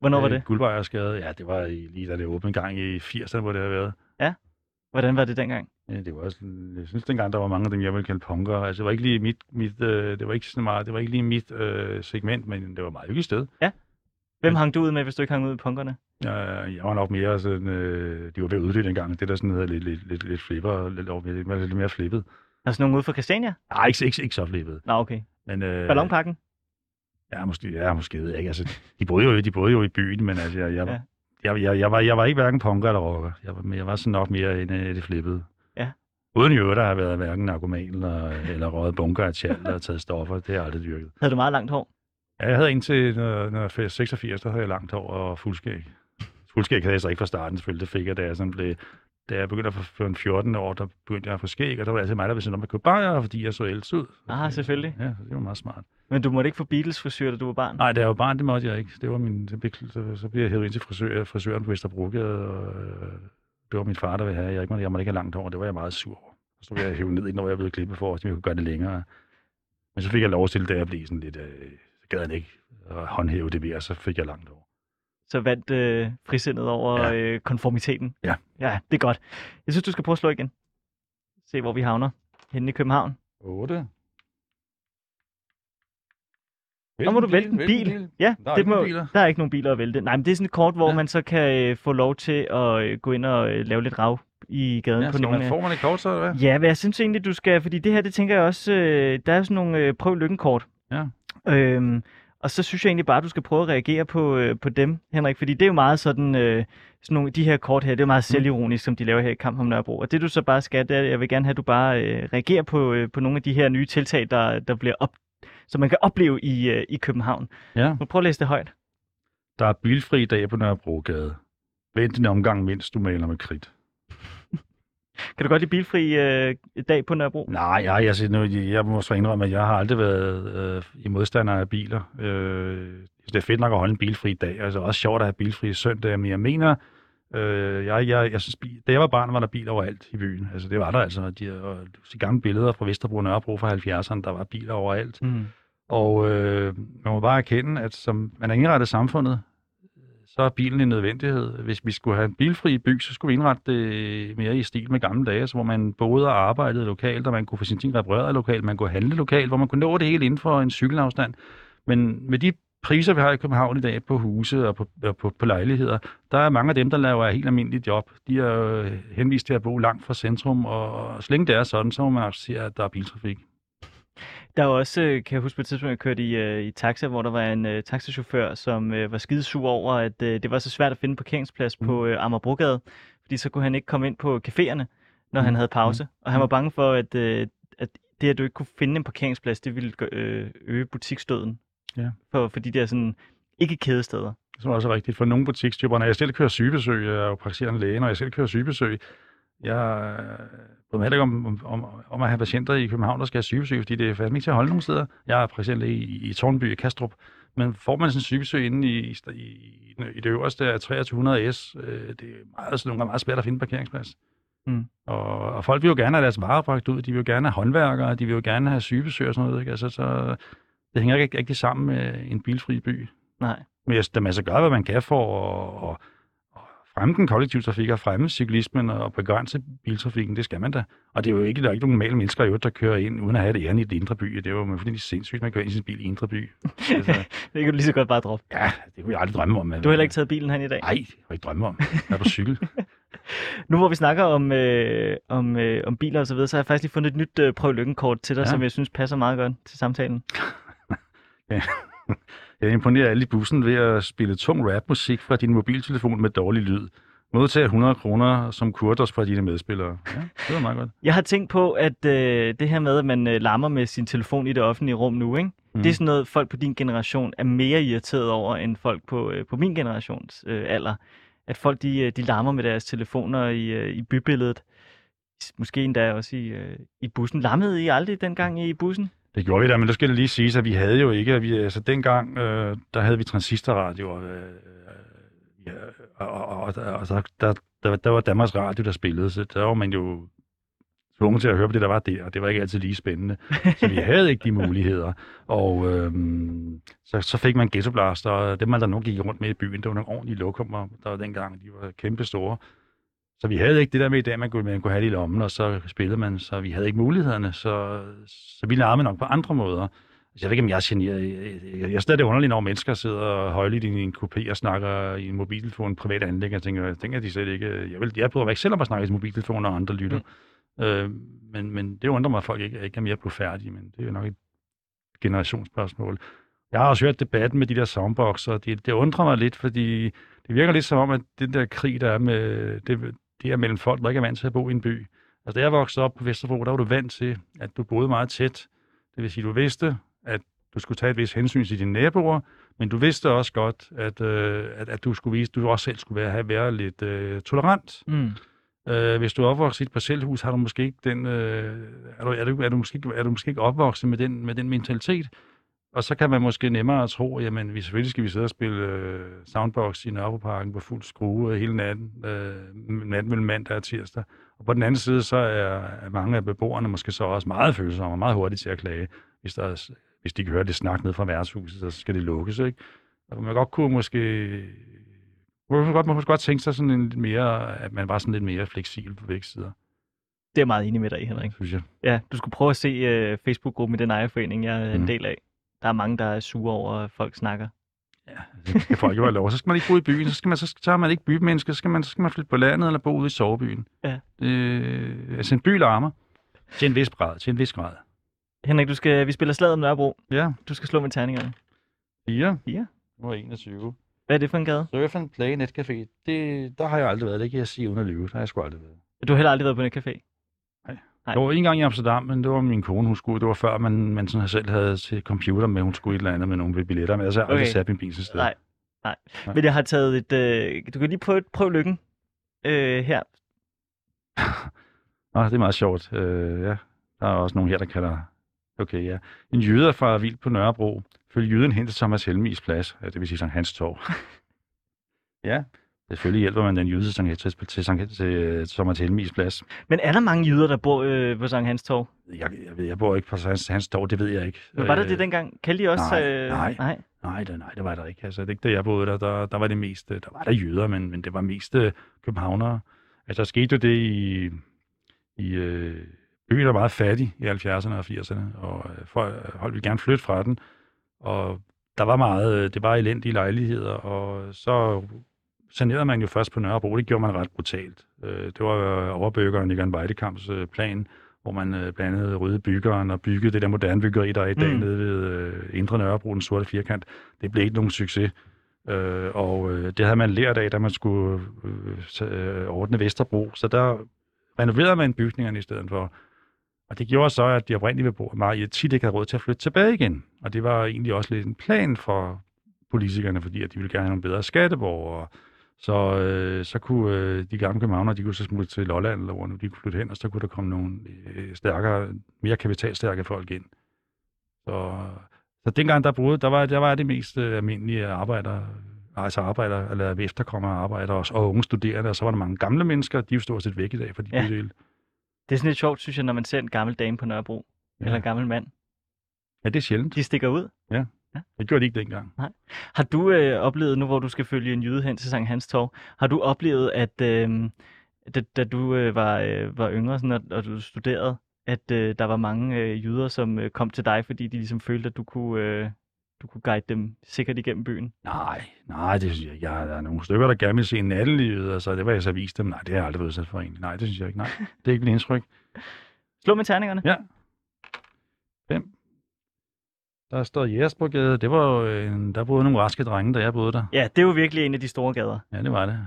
S1: Hvornår var
S2: Øh,
S1: det?
S2: Guldbejersgade. Ja, det var i, lige da det åbnede gang i 80'erne, hvor det har været.
S1: Hvordan var det dengang?
S2: Ja, det var også, jeg synes dengang, der var mange af dem, jeg ville kalde punker. Altså, det var ikke lige mit, mit øh, det var ikke sådan meget, det var ikke lige mit øh, segment, men det var et meget hyggeligt sted.
S1: Hvem hang du ud med, hvis du ikke hang ud med punkerne?
S2: Jeg, jeg var nok mere sådan, øh, de var ved at uddybe dengang, det der sådan hedder lidt, lidt, lidt, lidt flipper, lidt, over, lidt, mere- lidt mere flippet.
S1: Altså nogen ude fra Christiania?
S2: Nej, ikke, ikke, ikke så flippet.
S1: Nå, okay.
S2: Men, øh,
S1: Ballonpakken?
S2: Ja, måske, ja, måske ved jeg ikke. Altså, de boede jo, de boede jo i byen, men altså, jeg, jeg,
S1: Ja.
S2: jeg, jeg, jeg, var, jeg var ikke hverken punker eller rocker. Jeg var, jeg var sådan nok mere en af det flippede.
S1: Ja.
S2: Uden øvrigt, der har været hverken narkoman eller, eller røget bunker af tjal eller taget stoffer. Det har jeg aldrig dyrket.
S1: Havde du meget langt hår?
S2: Ja, jeg havde indtil når, når jeg var 86, der havde jeg langt hår og fuldskæg. Fuldskæg havde jeg så ikke fra starten, selvfølgelig. Det fik jeg, da jeg, sådan blev, da jeg begyndte at få en 14 år, der begyndte jeg at få skæg, og der var det altid mig, der ville sige, om jeg købe bajer, fordi jeg så ældst ud.
S1: Ah, selvfølgelig.
S2: Ja, det var meget smart.
S1: Men du måtte ikke få Beatles frisyr, da du var barn?
S2: Nej, da jeg var barn, det måtte jeg ikke. Det var min, så, blev, så, så blev jeg hævet ind til frisør, frisøren på Vesterbrogade, og øh, det var min far, der ville have. Jeg, ikke måtte, jeg måtte ikke have langt hår, det var jeg meget sur over. Så blev jeg hævet ned, når jeg blev klippet for, så jeg kunne gøre det længere. Men så fik jeg lov til, da jeg blev sådan lidt, øh, så gad jeg ikke at håndhæve det mere, så fik jeg langt hår.
S1: Så vandt øh, frisindet over ja. Øh, konformiteten?
S2: Ja.
S1: Ja, det er godt. Jeg synes, du skal prøve at slå igen. Se, hvor vi havner. Henne i København.
S2: 8.
S1: Så må du vælte en bil. Ja,
S2: Der er
S1: det må,
S2: biler.
S1: der er ikke nogen biler at vælte. Nej, men det er sådan et kort, hvor ja. Man så kan øh, få lov til at øh, gå ind og øh, lave lidt rav i gaden
S2: Ja,
S1: på nogle
S2: man,
S1: af-
S2: får man et kort så, eller hvad?
S1: Ja, men jeg synes egentlig, du skal, fordi det her, det tænker jeg også, øh, der er sådan nogle øh, prøv lykken-kort.
S2: Ja.
S1: Øhm, og så synes jeg egentlig bare, at du skal prøve at reagere på, øh, på dem, Henrik, fordi det er jo meget sådan, øh, sådan nogle, de her kort her, det er jo meget selvironisk, som de laver her i Kamp om Nørrebro. Og det du så bare skal, det er, jeg vil gerne have, at du bare øh, reagerer på, øh, på nogle af de her nye tiltag, der, der bliver op, som man kan opleve i, øh, i København.
S2: Ja.
S1: Nu prøv at læse det højt.
S2: Der er bilfri dag på Nørrebrogade. Vent en omgang, mens du maler med kridt.
S1: Kan du godt lide bilfri øh, dag på Nørrebro?
S2: Nej, jeg, jeg, siger nu, jeg må så indrømme, at jeg har aldrig været øh, i modstander af biler. Øh, det er fedt nok at holde en bilfri dag. Altså også sjovt at have bilfri søndag, men jeg mener, øh, jeg, jeg, jeg synes, bi- da jeg var barn, var der biler overalt i byen. Altså det var der altså. De, og, de gamle billeder fra Vesterbro og Nørrebro fra 70'erne, der var biler overalt.
S1: Mm.
S2: Og øh, man må bare erkende, at som man har indrettet samfundet, så er bilen en nødvendighed. Hvis vi skulle have en bilfri by, så skulle vi indrette det mere i stil med gamle dage, så hvor man boede og arbejdede lokalt, og man kunne få sine ting repareret lokalt, man kunne handle lokalt, hvor man kunne nå det hele inden for en cykelafstand. Men med de priser, vi har i København i dag på huse og på, og på, på lejligheder, der er mange af dem, der laver et helt almindeligt job. De er øh, henvist til at bo langt fra centrum, og så længe det er sådan, så må man acceptere, at der er biltrafik.
S1: Der var også, øh, kan jeg huske på et tidspunkt, jeg kørte i, uh, i taxa, hvor der var en uh, taxachauffør, som uh, var skidesur over, at uh, det var så svært at finde parkeringsplads mm. på uh, Amagerbrogade, fordi så kunne han ikke komme ind på caféerne, når mm. han havde pause. Mm. Og han var bange for, at, uh, at det, at du ikke kunne finde en parkeringsplads, det ville uh, øge butiksstøden ja. for, for de der sådan ikke kædesteder.
S2: Det er også rigtigt. For nogle butikstyper, når jeg selv kører sygebesøg, jeg er jo praktiserende læge, når jeg selv kører sygebesøg, jeg bryder mig heller ikke om, om, om at have patienter i København, der skal have sygebesøg, fordi det er fandme ikke til at holde nogen steder. Jeg er præsident i, i Tornby i Kastrup, men får man sådan en sygebesøg inde i, i, i, i det øverste af 2300 S, øh, det er meget, altså, nogle gange meget svært at finde parkeringsplads. Mm. Og, og folk vil jo gerne have deres varer bragt ud, de vil jo gerne have håndværkere, de vil jo gerne have sygebesøg og sådan noget. Ikke? Altså, så det hænger ikke rigtig sammen med en bilfri by.
S1: Nej.
S2: Men jeg, man så gør, hvad man kan for at fremme den kollektive trafik og fremme cyklismen og begrænse biltrafikken, det skal man da. Og det er jo ikke, der er ikke nogen normale mennesker, der kører ind uden at have det ærne i det indre by. Det er jo fuldstændig sindssygt, man kører ind i sin bil i indre by.
S1: Altså, det kan du lige så godt bare droppe.
S2: Ja, det kunne jeg aldrig drømme om.
S1: Du har heller ikke taget bilen hen i dag?
S2: Nej, det kunne jeg ikke drømme om. Jeg er på cykel.
S1: nu hvor vi snakker om, øh, om, øh, om biler og så videre, så har jeg faktisk lige fundet et nyt øh, prøv til dig, ja. som jeg synes passer meget godt til samtalen.
S2: ja. Jeg imponerer alle i bussen ved at spille tung rapmusik fra din mobiltelefon med dårlig lyd. Modtage 100 kroner som kurdos fra dine medspillere. Ja, det var meget godt.
S1: Jeg har tænkt på, at øh, det her med, at man øh, larmer med sin telefon i det offentlige rum nu, ikke? Mm. det er sådan noget, folk på din generation er mere irriteret over, end folk på, øh, på min generations øh, alder. At folk de, øh, de larmer med deres telefoner i, øh, i bybilledet. Måske endda også i, øh, i bussen. Larmede I aldrig dengang i bussen?
S2: Det gjorde vi da, men der skal det lige sige, at vi havde jo ikke, at vi, altså dengang, øh, der havde vi transistorradio, øh, ja, og, og, og, og der, der, der, der var Danmarks Radio, der spillede, så der var man jo tvunget til at høre på det, der var der, og det var ikke altid lige spændende. Så vi havde ikke de muligheder. Og øhm, så, så fik man ghettoblaster, og dem, man der nu gik rundt med i byen, det var nogle ordentlige lokummer, der var dengang, de var kæmpe store. Så vi havde ikke det der med i dag, man kunne, man kunne have det i lommen, og så spillede man, så vi havde ikke mulighederne, så, så vi larmede nok på andre måder. Jeg ved ikke, om jeg er generet. Jeg, jeg, det underligt, når mennesker sidder højligt i en kopé og snakker i en mobiltelefon, privat anlæg. Jeg tænker, jeg tænker, de slet ikke... Jeg, vil, jeg mig ikke selv om at snakke i mobiltelefon, og andre lytter. Mm. Øh, men, men det undrer mig, at folk ikke, ikke er mere på færdige, men det er jo nok et generationsspørgsmål. Jeg har også hørt debatten med de der soundboxer, det, det undrer mig lidt, fordi det virker lidt som om, at den der krig, der er med, det, det er mellem folk, der ikke er vant til at bo i en by. Altså, da jeg voksede op på Vesterbro, der var du vant til, at du boede meget tæt. Det vil sige, du vidste, at du skulle tage et vis hensyn til dine naboer, men du vidste også godt, at, øh, at, at du skulle vise, at du også selv skulle være, have været lidt øh, tolerant. Mm. Øh, hvis du er opvokset i et parcelhus, har du måske ikke den, øh, er, du, er, du, er, du måske, er du måske ikke opvokset med den, med den mentalitet. Og så kan man måske nemmere tro, jamen vi, selvfølgelig skal vi sidde og spille øh, Soundbox i Nørrebroparken på fuld skrue hele natten, øh, natten mellem mandag og tirsdag. Og på den anden side, så er, er mange af beboerne måske så også meget følsomme og meget hurtige til at klage, hvis, der er, hvis de kan høre det snak ned fra værtshuset, så skal det lukkes, ikke? Og man godt kunne måske man kunne godt, man kunne godt tænke sig sådan en lidt mere, at man var sådan lidt mere fleksibel på begge sider.
S1: Det er meget enig med dig Henrik.
S2: Synes jeg.
S1: Ja, du skulle prøve at se uh, Facebook-gruppen i den ejerforening, jeg er mm. en del af. Der er mange, der er sure over, at folk snakker.
S2: Ja, det kan folk jo have lov. Så skal man ikke bo i byen, så, skal man, så, så er man ikke bymenneske, så skal man, så skal man flytte på landet eller bo ude i sovebyen.
S1: Ja.
S2: Øh, altså en by larmer til en vis grad. Til en vis grad.
S1: Henrik, du skal, vi spiller slaget om Nørrebro.
S2: Ja.
S1: Du skal slå med terningerne.
S2: 4.
S1: 4.
S2: Nu er 21.
S1: Hvad er det for en gade?
S2: Surf and Play Netcafé. Det, der har jeg aldrig været. Det kan jeg sige uden at lyve. Der har jeg sgu aldrig været.
S1: Du har heller aldrig været på Netcafé?
S2: Nej. Det var en gang i Amsterdam, men det var min kone, hun skulle. Det var før, man, man sådan selv havde til computer med, hun skulle et eller andet med nogle billetter. Men altså, jeg har aldrig sat min bil til sted.
S1: Nej. Nej. Nej. Men jeg har taget et... Øh, du kan lige prøve, prøve lykken øh, her.
S2: Nå, det er meget sjovt. Øh, ja. Der er også nogen her, der kalder... Okay, ja. En jøder fra Vild på Nørrebro følger jøden hen til Thomas Helmis plads. Det vil sige Sankt Hans Torv. ja, Selvfølgelig hjælper man den jyde til, Sankt- til, til, Sankt- til, til Thomas Helmis plads.
S1: Men er der mange jyder, der bor øh, på Sankt Hans Torv?
S2: Jeg, jeg, ved, jeg bor ikke på hans, hans dår, det ved jeg ikke.
S1: Men var det
S2: Øh,
S1: det dengang? Kaldte de også?
S2: nej,
S1: øh,
S2: nej.
S1: nej.
S2: Nej, det, nej, det var der ikke. Altså, det er ikke da jeg boede der, der, der var det mest, der var der jøder, men, men det var mest øh, københavnere. Altså, der skete jo det i, i øh, byen var meget fattig i 70'erne og 80'erne, og øh, folk, folk ville gerne flytte fra den, og der var meget, øh, det var elendige lejligheder, og så sanerede man jo først på Nørrebro, det gjorde man ret brutalt. Øh, det var øh, overbøgeren i Weidekamps øh, plan, hvor man øh, blandt andet rydde byggeren og byggede det der moderne byggeri, der er i dag
S1: Mm.
S2: nede ved øh, Indre Nørrebro, den sorte firkant. Det blev ikke nogen succes. Øh, og øh, det havde man lært af, da man skulle øh, ordne Vesterbro. Så der renoverede man bygningerne i stedet for. Og det gjorde så, at de oprindelige beboere meget tit ikke havde råd til at flytte tilbage igen. Og det var egentlig også lidt en plan for politikerne, fordi at de ville gerne have nogle bedre skatteborgere. Så, øh, så kunne øh, de gamle københavner, de kunne så smutte til Lolland, eller hvor nu de kunne flytte hen, og så kunne der komme nogle øh, stærkere, mere kapitalstærke folk ind. Så, så dengang der boede, der var, der var det mest øh, almindelige arbejder, altså arbejder, eller efterkommere arbejder også, og unge studerende, og så var der mange gamle mennesker, de er jo stort set væk i dag fra de
S1: Ja.
S2: ja. bydele.
S1: Det er sådan lidt sjovt, synes jeg, når man ser en gammel dame på Nørrebro. Ja. Eller en gammel mand.
S2: Ja, det er sjældent.
S1: De stikker ud.
S2: Det gjorde de ikke dengang.
S1: Har du øh, oplevet, nu hvor du skal følge en jyde hen til Sankt Hans Torv, har du oplevet, at øh, da, da du øh, var, øh, var yngre sådan, og, og du studerede, at øh, der var mange øh, jyder, som øh, kom til dig, fordi de ligesom følte, at du kunne, øh, du kunne guide dem sikkert igennem byen?
S2: Nej, nej, det synes jeg ikke. Jeg, der er nogle stykker, der gerne vil se nattelivet, altså det var jeg så vist dem. Nej, det har jeg aldrig været udsat for egentlig. Nej, det synes jeg ikke. Nej, det er ikke mit indtryk.
S1: Slå med terningerne.
S2: Ja. Fem. Der står Jægersborgade. Det var jo en, der boede nogle raske drenge, da jeg boede der.
S1: Ja, det jo virkelig en af de store gader.
S2: Ja, det var det.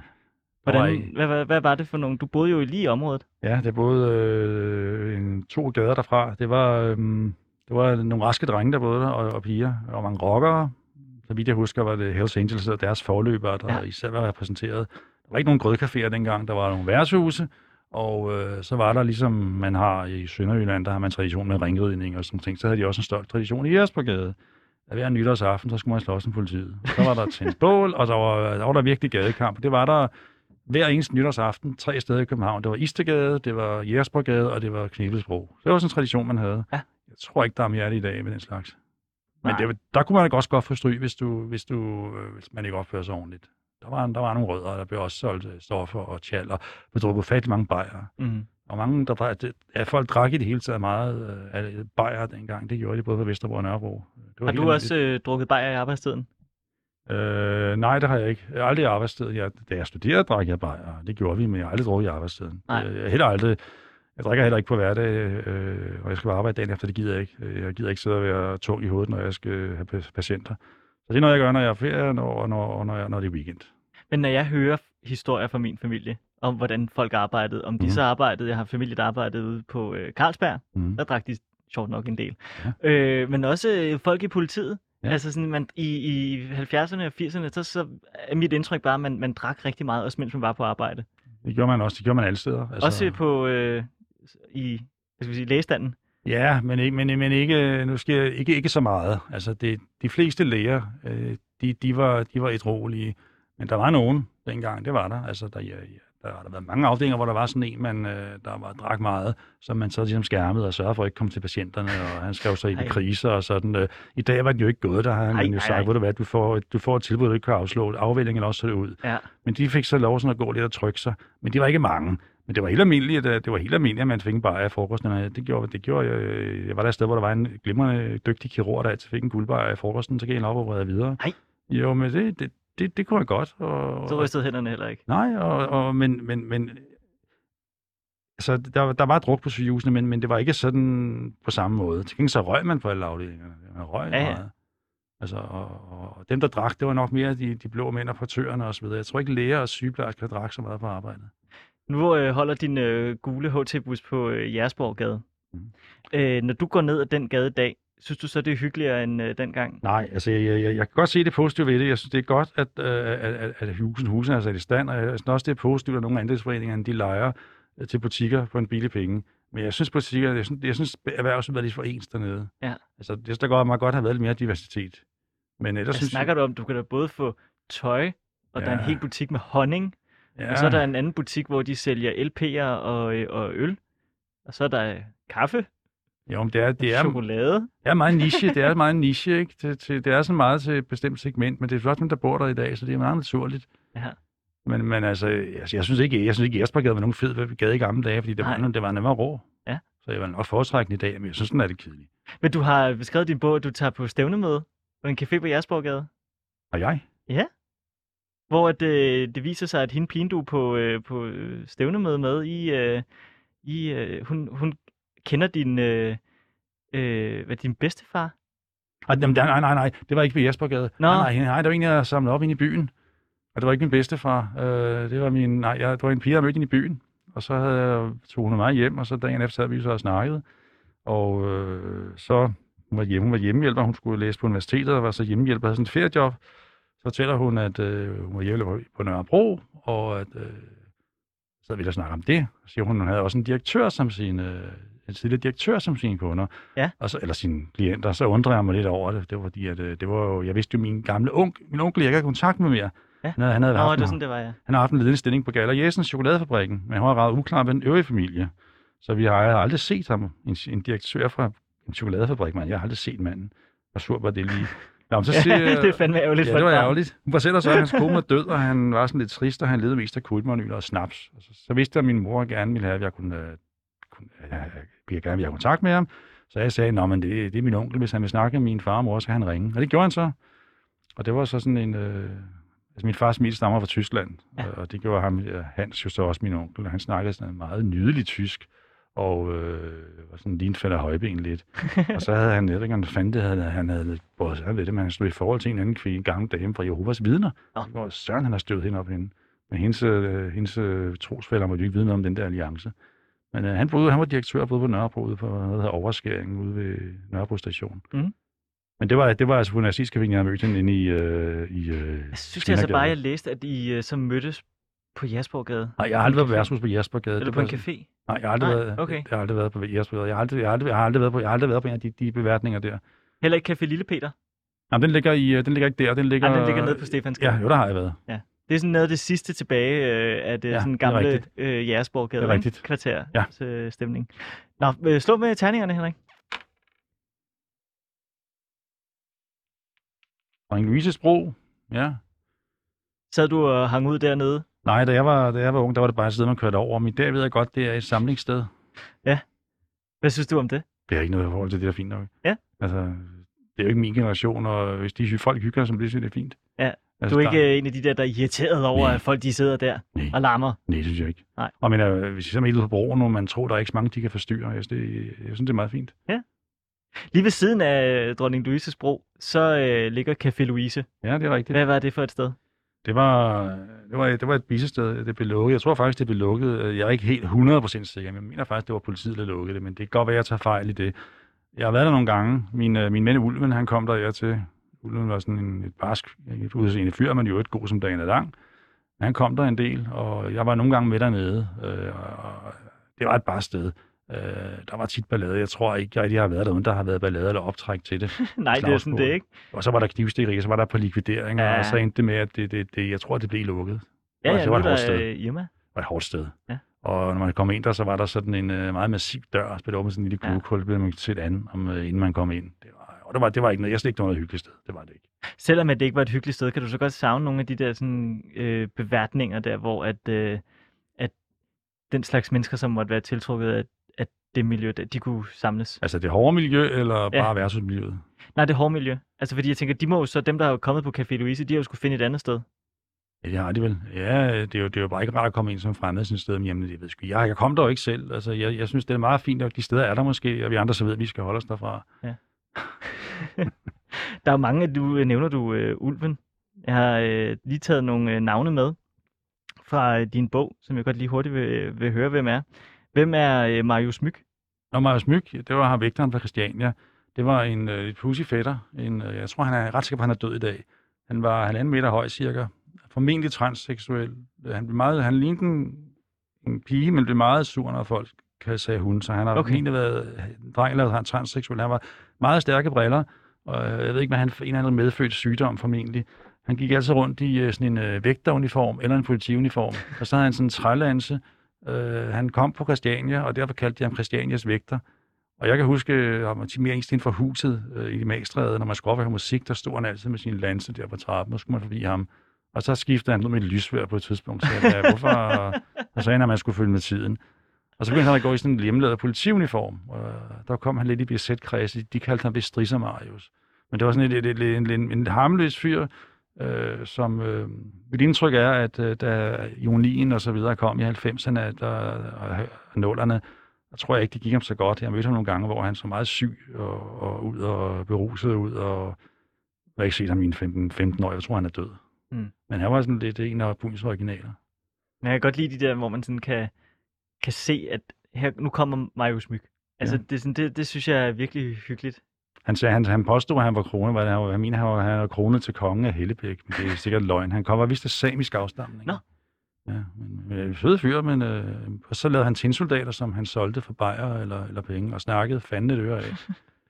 S2: Var
S1: Hvordan, hvad, hvad, hvad var det for nogle? Du boede jo lige i området.
S2: Ja, det boede øh, en, to gader derfra. Det var, øh, det var nogle raske drenge, der boede der, og, og piger, og mange rockere. Så vidt jeg husker, var det Hells Angels og deres forløbere, der
S1: ja.
S2: især var repræsenteret. Der var ikke nogen grødcaféer dengang, der var nogle værtshuse, og øh, så var der ligesom man har i Sønderjylland, der har man tradition med ringridning og sådan ting. Så havde de også en stolt tradition i Jægersborgade. At hver nytårsaften, så skulle man slås med politiet. Så var der tændt bål, og der var, der var der virkelig gadekamp. Det var der hver eneste nytårsaften tre steder i København. Det var Istegade, det var Jægersborgade, og det var Knebelsbro. Det var sådan en tradition, man havde.
S1: Ja.
S2: Jeg tror ikke, der er mere i dag med den slags. Men
S1: Nej.
S2: det, der kunne man også godt få stryg, hvis, du, hvis, du, øh, hvis man ikke opfører sig ordentligt. Der var, der var nogle rødder, der blev også solgt øh, stoffer og tjal, og blev drukket fattelig mange bajere.
S1: Mm.
S2: Og mange, der drak, det, ja, folk drak i det hele taget meget øh, af bajer dengang. Det gjorde de både på Vesterbro og Nørrebro. Det var
S1: Har du også øh, drukket bajer i arbejdstiden?
S2: Øh, nej, det har jeg ikke. Jeg har aldrig i arbejdstid. Jeg, da jeg studerede, drak jeg bajer. Det gjorde vi, men jeg har aldrig drukket i arbejdstiden.
S1: Nej.
S2: Øh, Jeg, heller aldrig, jeg drikker heller ikke på hverdag, øh, og jeg skal på arbejde dagen efter, det gider jeg ikke. Øh, Jeg gider ikke sidde og være tung i hovedet, når jeg skal have pa- patienter. Så det er noget, jeg gør, når jeg er ferie, og når, når, og når, jeg, når det er weekend.
S1: Men når jeg hører historier fra min familie, om hvordan folk arbejdede, om de
S2: Mhm.
S1: så arbejdede, jeg har familie, der arbejdede ude på øh, Carlsberg,
S2: Mm.
S1: der drak de sjovt nok en del.
S2: Ja.
S1: Øh, men også øh, folk i politiet. Ja.
S2: Ja.
S1: Altså sådan, man, i, i 70'erne og 80'erne, så, så er mit indtryk bare, at man, man drak rigtig meget, også mens man var på arbejde.
S2: Det gjorde man også. Det gjorde man alle steder.
S1: Altså... Også på øh, i hvad skal vi sige, lægestanden.
S2: Ja, men ikke, men, men ikke, nu skal jeg, ikke, ikke så meget. Altså, det, de fleste læger, øh, de, de, var, de var etrolige, men der var nogen dengang, det var der. Altså, der, ja, der har der været mange afdelinger, hvor der var sådan en, man, øh, der var drak meget, som man så ligesom skærmede og sørgede for at ikke komme til patienterne, og han skrev sig ind
S1: Ej.
S2: i kriser og sådan. Øh. I dag var det jo ikke gået, der har
S1: Ej,
S2: han jo
S1: ej, ej.
S2: sagt, ved du hvad, du får, du får et tilbud, du ikke kan afslå, afvælgingen også så det ud.
S1: Ja.
S2: Men de fik så lov sådan at gå lidt og trykke sig. Men det var ikke mange. Men det var helt almindeligt, at, det var helt almindeligt, at man fik en bajer af frokosten. Og Det gjorde, det gjorde jeg. Jeg var der et sted, hvor der var en glimrende, dygtig kirurg, der altid fik en guldbajer af frokosten, så gik han op og vrede videre.
S1: Ej.
S2: Jo, men det, det, det, det kunne jeg godt. Og,
S1: Så rystede hænderne heller ikke.
S2: Nej, og, og, men, men, men altså, der, der var druk på sygehusene, men, men det var ikke sådan på samme måde. Til gengæld så røg man på alle afdelingerne. Man røg
S1: Ja, ja.
S2: meget. Altså, og, og, dem, der drak, det var nok mere de, de blå mænd og portørerne osv. Jeg tror ikke, læger og sygeplejersker drak så meget på arbejdet.
S1: Nu øh, holder din øh, gule HT-bus på øh, Jersborggade.
S2: Mhm.
S1: Øh, når du går ned ad den gade i dag, synes du så, det er hyggeligere end øh, dengang?
S2: Nej, altså jeg, jeg, jeg, jeg kan godt se det positive ved det. Jeg synes, det er godt, at, øh, at, at, husen, husene er sat i stand, og jeg synes også, det er positivt, at nogle andelsforeninger, de lejer øh, til butikker på en billig penge. Men jeg synes, butikker, jeg synes, jeg synes erhvervslivet er for ens dernede.
S1: Ja.
S2: Altså, jeg synes, der godt, meget godt have været lidt mere diversitet. Men ellers
S1: Hvad
S2: synes
S1: snakker du om? Du kan da både få tøj og der er en
S2: Ja.
S1: hel butik med honning,
S2: Ja,
S1: og så er der en anden butik, hvor de sælger LP'er og, øh, og øl. Og så er der øh, kaffe,
S2: jo, men det er, det er,
S1: chokolade.
S2: det er meget niche. Det er meget niche, ikke? Det, til, det er sådan meget til et bestemt segment, men det er flot, dem, der bor der i dag, så det er meget naturligt.
S1: Ja.
S2: Men, men altså, altså, jeg synes ikke, jeg synes ikke, Jespergade var nogen fed gade i gamle dage, fordi det var,
S1: Nej.
S2: det var nemmere rå.
S1: Ja.
S2: Så jeg var nok foretrækkende i dag, men jeg synes, den er det kedeligt.
S1: Men du har beskrevet din bog, at du tager på stævnemøde på en café på Jersborggade,
S2: Og jeg?
S1: hvor at, øh, det viser sig, at hende pigen, du på, øh, på øh, stævnemøde med, i, øh, i, øh, hun, hun kender din, øh, øh, hvad, din bedstefar.
S2: Ej, jamen, nej, nej, nej, det var ikke på Jespergade.
S1: Nå.
S2: Nej, nej, nej, det var en, jeg samlede op inde i byen. Og det var ikke min bedstefar. Øh, det var min, nej, jeg, det var en pige, jeg mødte i byen. Og så havde jeg, tog hun mig hjem, og så dagen efter sad vi så og snakkede. Og øh, så hun var, hjemme, hun var hjemmehjælper, hun skulle læse på universitetet, og var så hjemmehjælper, havde sådan et feriejob. Så fortæller hun, at øh, hun var hjemmehjælper på Nørrebro, og at øh, så havde vi der snakke om det. Så siger hun, at hun havde også en direktør som sin, øh, tidligere direktør som sine kunder.
S1: Ja.
S2: Og så, eller sine klienter. Så undrede jeg mig lidt over det. Det var fordi, at øh, det var jo, jeg vidste jo, min gamle onkel, min onkel, jeg ikke havde kontakt med mere.
S1: Ja.
S2: Han havde, han havde
S1: Nå,
S2: haft
S1: det sådan, det var, ja.
S2: han har haft en ledende stilling på Galler Jessens chokoladefabrikken, men han var ret uklar med den øvrige familie. Så vi har jeg har aldrig set ham, en, en direktør fra en chokoladefabrik, man. Jeg har aldrig set manden. Hvor sur var det lige. Nå, så siger,
S1: ja det er fandme ærgerligt
S2: Ja, det var ærgerligt. Hun fortæller så, at hans kone var død, og han var sådan lidt trist, og han levede mest af kulmonyler og snaps. Og så, så vidste jeg, at min mor gerne ville have, at jeg kunne, øh, kunne øh, jeg gerne have kontakt med ham. Så jeg sagde, at det, det er min onkel, hvis han vil snakke med min far og mor, så kan han ringe. Og det gjorde han så. Og det var så sådan en... Øh, altså min fars familie stammer fra Tyskland,
S1: Ja.
S2: og det gjorde ham, Hans jo så også min onkel, og han snakkede sådan en meget nydelig tysk, og øh, var sådan lige en fælder højben lidt. og så havde han, jeg ved ikke, han fandt det, havde, han havde både jeg ved det, men han stod i forhold til en anden kvinde, en gammel dame fra Jehovas vidner. Det var Søren, han har støvet hende op hende. Men hendes, øh, hendes øh, trosfælder måtte jo ikke vide noget om den der alliance. Men øh, han, boede, han var direktør både på Nørrebro, ude på noget, der hedder overskæring ude ved Nørrebro station.
S1: Mhm.
S2: Men det var, det var altså på nazistcaféen, jeg havde mødt hende inde i, øh, i øh,
S1: Jeg synes altså bare, jeg læste, at I øh, så mødtes på Jasborgade.
S2: Nej, jeg har aldrig været på værtshus på Jespergade.
S1: Eller på en café.
S2: Nej, jeg har aldrig,
S1: Nej,
S2: været,
S1: okay.
S2: jeg har aldrig været på Jespergade. Jeg har aldrig, jeg har aldrig, jeg har aldrig været på, jeg har aldrig været på en af de, de beværtninger der.
S1: Heller ikke Café Lille Peter.
S2: Jamen, den ligger, i, øh, den ligger ikke der. Den ligger,
S1: Nej, den ligger nede på Stefansgade.
S2: Ja, jo, der har jeg været.
S1: Det er sådan noget af det sidste tilbage øh, af det
S2: Ja,
S1: sådan
S2: det
S1: gamle
S2: rigtigt.
S1: øh, Jægersborggade
S2: Det er
S1: kvarter
S2: Ja.
S1: øh, stemning. Nå, øh, slå med terningerne, Henrik.
S2: En Louises Bro. Ja.
S1: Sad du og hang ud dernede?
S2: Nej, da jeg, var, da jeg var ung, der var det bare et sted, man kørte over. Men dag ved jeg godt, det er et samlingssted.
S1: Hvad synes du om det?
S2: Det er ikke noget i forhold til det, der er fint nok.
S1: Ja.
S2: Altså, det er jo ikke min generation, og hvis de folk hygger sig, som det synes det er fint.
S1: Ja.
S2: Altså,
S1: Du er
S2: der-
S1: ikke øh, en af de der, der er irriteret over,
S2: Nej.
S1: at folk de sidder der
S2: Nej.
S1: og larmer.
S2: Nej, det synes jeg ikke.
S1: Nej.
S2: Og men, øh, hvis I så er ude på broen, og man tror, der er ikke så mange, de kan forstyrre, jeg synes, det, jeg synes, det er meget fint.
S1: Lige ved siden af Dronning Louises bro, så øh, ligger Café Louise.
S2: Ja, det er rigtigt.
S1: Hvad var det for et sted?
S2: Det var, det var, det var et bisested, det blev lukket. Jeg tror faktisk, det blev lukket. Jeg er ikke helt 100% sikker, men jeg mener faktisk, det var politiet, der lukkede det, men det kan godt være, at jeg tager fejl i det. Jeg har været der nogle gange. Min, øh, min ven Ulven, han kom der til. Ulven var sådan en, et barsk, et udseende fyr, men jo et god som dagen er lang. Han kom der en del, og jeg var nogle gange med dernede. Øh, og det var et bare sted. Øh, der var tit ballade. Jeg tror ikke, jeg rigtig har været der, uden der har været ballade eller optræk til det.
S1: Nej, det er sådan det, ikke?
S2: Og så var der knivstikkeri, så var der på likvideringer,
S1: Ja.
S2: ja. og så endte det med, at det, det, det, jeg tror, det blev lukket.
S1: Ja, ja,
S2: det var et hårdt sted.
S1: øh, Irma.
S2: Det var et hårdt sted.
S1: Ja.
S2: Og når man kom ind der, så var der sådan en uh, meget massiv dør, spillet op med sådan en lille
S1: Ja.
S2: glukhul, så blev man set an, om, uh, inden man kom ind. Og det var, det var ikke noget, jeg synes ikke, det var noget hyggeligt sted. Det var det ikke.
S1: Selvom det ikke var et hyggeligt sted, kan du så godt savne nogle af de der sådan, øh, beværtninger der, hvor at, øh, at den slags mennesker, som måtte være tiltrukket af, af det miljø, der, de kunne samles.
S2: Altså det hårde miljø, eller
S1: Ja.
S2: bare versusmiljøet?
S1: Nej, det hårde miljø. Altså fordi jeg tænker, de må jo så, dem der er kommet på Café Louise, de har jo skulle finde et andet sted.
S2: Ja, det har de vel. Ja, det er, jo, det er jo bare ikke rart at komme ind som fremmed sådan et sted. Men jamen, jeg ved sgu, jeg, jeg kom der jo ikke selv. Altså, jeg, jeg synes, det er meget fint, at de steder er der måske, og vi andre så ved, at vi skal holde os derfra.
S1: Der er mange, du øh, nævner du øh, Ulven. Jeg har øh, lige taget nogle øh, navne med fra øh, din bog, som jeg godt lige hurtigt vil, vil høre, hvem er. Hvem er øh, Marius Myk?
S2: Når Marius Myk, det var ham vægteren fra Christiania. Det var en øh, et pussy fætter. En, øh, jeg tror, han er ret sikker på, at han er død i dag. Han var halvanden meter høj cirka. Formentlig transseksuel. Øh, Han, blev meget, han lignede en, en pige, men blev meget sur, når folk kan sige hun. Så han har
S1: Okay.
S2: formentlig været en dreng eller han transseksuel. Han var meget stærke briller. Og øh, jeg ved ikke, hvad han en eller anden medfødt sygdom formentlig. Han gik altid rundt i øh, sådan en øh, vægteruniform eller en politiuniform, og så havde han sådan en trælanse. Øh, han kom på Christiania, og derfor kaldte de ham Christianias vægter. Og jeg kan huske, at man mere ind fra huset øh, i Magstræde, når man skulle op og høre musik, der stod han altid med sin lanse der på trappen, og så skulle man forbi ham. Og så skiftede han ud med et lysvær på et tidspunkt, så jeg, hvorfor, og så sagde han, at man skulle følge med tiden. Og så begyndte han at gå i sådan en hjemmelavet politiuniform, og der kom han lidt i BZ-kreds, de kaldte ham vist Strisser Marius. Men det var sådan en, en, en, en, en harmløs fyr, øh, som øh, mit indtryk er, at øh, da ionien og så videre kom i 90'erne der, og, og nullerne, der tror jeg ikke, det gik ham så godt. Jeg mødte ham nogle gange, hvor han så meget syg og, og ud og beruset ud, og jeg har ikke set ham i 15, 15 år. Jeg tror, han er død. Mm. Men han var sådan lidt en af Bunds originaler.
S1: Men jeg kan godt lide de der, hvor man sådan kan, kan se, at her, nu kommer Marius Myg. Altså, ja. det, sådan, det, det synes jeg er virkelig hyggeligt.
S2: Han, sagde, han, han påstod, at han var krone, hvad det, han, han mener, han var, han var krone til kongen af Hellebæk, men det er sikkert løgn. Han kommer vist af samisk afstamning.
S1: Nå.
S2: Ja, men, men fede fyr, men øh, og så lavede han tinsoldater, som han solgte for bajer eller, eller penge, og snakkede fanden et øre af.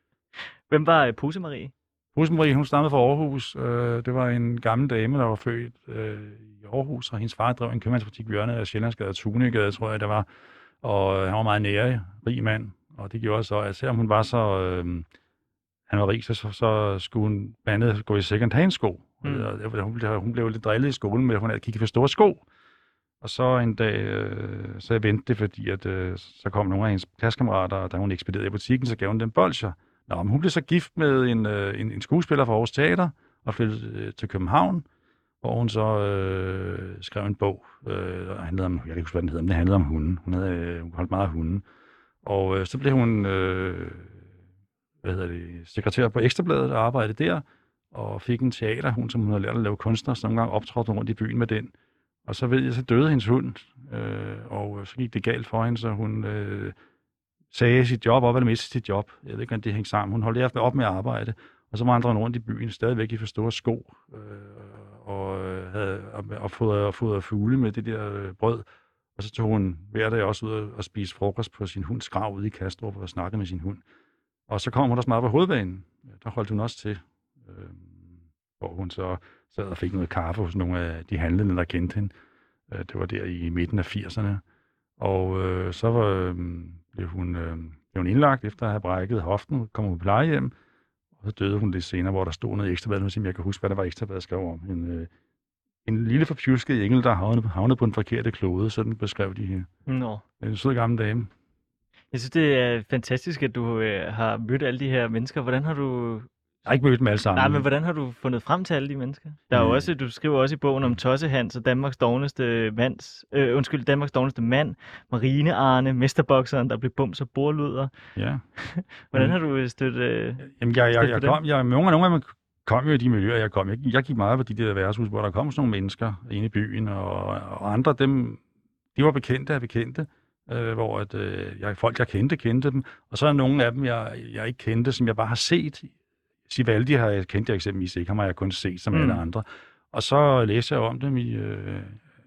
S1: Hvem var øh, Puse Marie?
S2: Puse Marie, hun stammede fra Aarhus. Øh, det var en gammel dame, der var født øh, i Aarhus, og hendes far drev en købmandsbutik hjørnet af Sjællandsgade og Tunegade, tror jeg, der var. Og han var meget nære, rig mand, og det gjorde så, at selvom hun var så... Øh, han var rig, så, så, så skulle hun blandt andet gå i second hand sko. Mm. Og hun, blev, hun blev lidt drillet i skolen med, at hun havde kigget for store sko. Og så en dag, øh, så jeg ventede det, fordi at, øh, så kom nogle af hendes klasskammerater, og da hun ekspederede i butikken, så gav hun dem bolcher. Nå, men hun blev så gift med en, øh, en, en skuespiller fra Aarhus Teater, og flyttede øh, til København, hvor hun så øh, skrev en bog. Øh, der handlede om, jeg kan ikke huske, hvad den hedder, men det handlede om hunden. Hun havde øh, hun holdt meget af hunden. Og øh, så blev hun øh, hvad hedder det, sekretær på Ekstrabladet og arbejdede der, og fik en teaterhund, som hun havde lært at lave kunstner, så nogle gange optrådte rundt i byen med den. Og så ved jeg, så døde hendes hund, øh, og øh, så gik det galt for hende, så hun øh, sagde sit job op, eller mistede sit job. Jeg ved ikke, om det hængte sammen. Hun holdt efter op med at arbejde, og så vandrede hun rundt i byen, stadigvæk i for store sko, øh, og øh, havde og, og og fodret fugle med det der øh, brød. Og så tog hun hver dag også ud og, og spise frokost på sin hunds grav ude i Kastrup og snakkede med sin hund. Og så kom hun også meget på hovedbanen. Der holdt hun også til, øh, hvor hun så sad og fik noget kaffe hos nogle af de handlende, der kendte hende. Øh, det var der i midten af 80'erne. Og øh, så var, øh, blev, hun, øh, blev hun indlagt efter at have brækket hoften, kom hun på plejehjem, og så døde hun lidt senere, hvor der stod noget ekstrabad, nu jeg kan huske, hvad der var ekstrabad skrev om. En, øh, en lille forpjusket engel, der havnede, havnede på en forkerte klode, sådan beskrev de her.
S1: Nå.
S2: En sød gammel dame.
S1: Jeg synes, det er fantastisk, at du øh, har mødt alle de her mennesker. Hvordan har du...
S2: Jeg har ikke mødt dem alle sammen.
S1: Nej, men hvordan har du fundet frem til alle de mennesker? Der er jo også, du skriver også i bogen om Tosse Hans og Danmarks dogneste mands, øh, undskyld, Danmarks dogneste mand, Marine Arne, mesterbokseren, der blev bums og borluder.
S2: Ja.
S1: hvordan har du støttet øh,
S2: Jamen, jeg, jeg, jeg, kom, jeg, nogle, nogle af dem kom jo i de miljøer, jeg kom. Jeg, jeg gik meget på de der værtshus, hvor der kom sådan nogle mennesker inde i byen, og, og andre, dem, de var bekendte af bekendte øh, hvor at, øh, jeg, folk, jeg kendte, kendte dem. Og så er nogle af dem, jeg, jeg ikke kendte, som jeg bare har set. Sivaldi har jeg kendt jeg eksempelvis ikke, ham har jeg kun set som mm. alle andre. Og så læser jeg om dem i øh,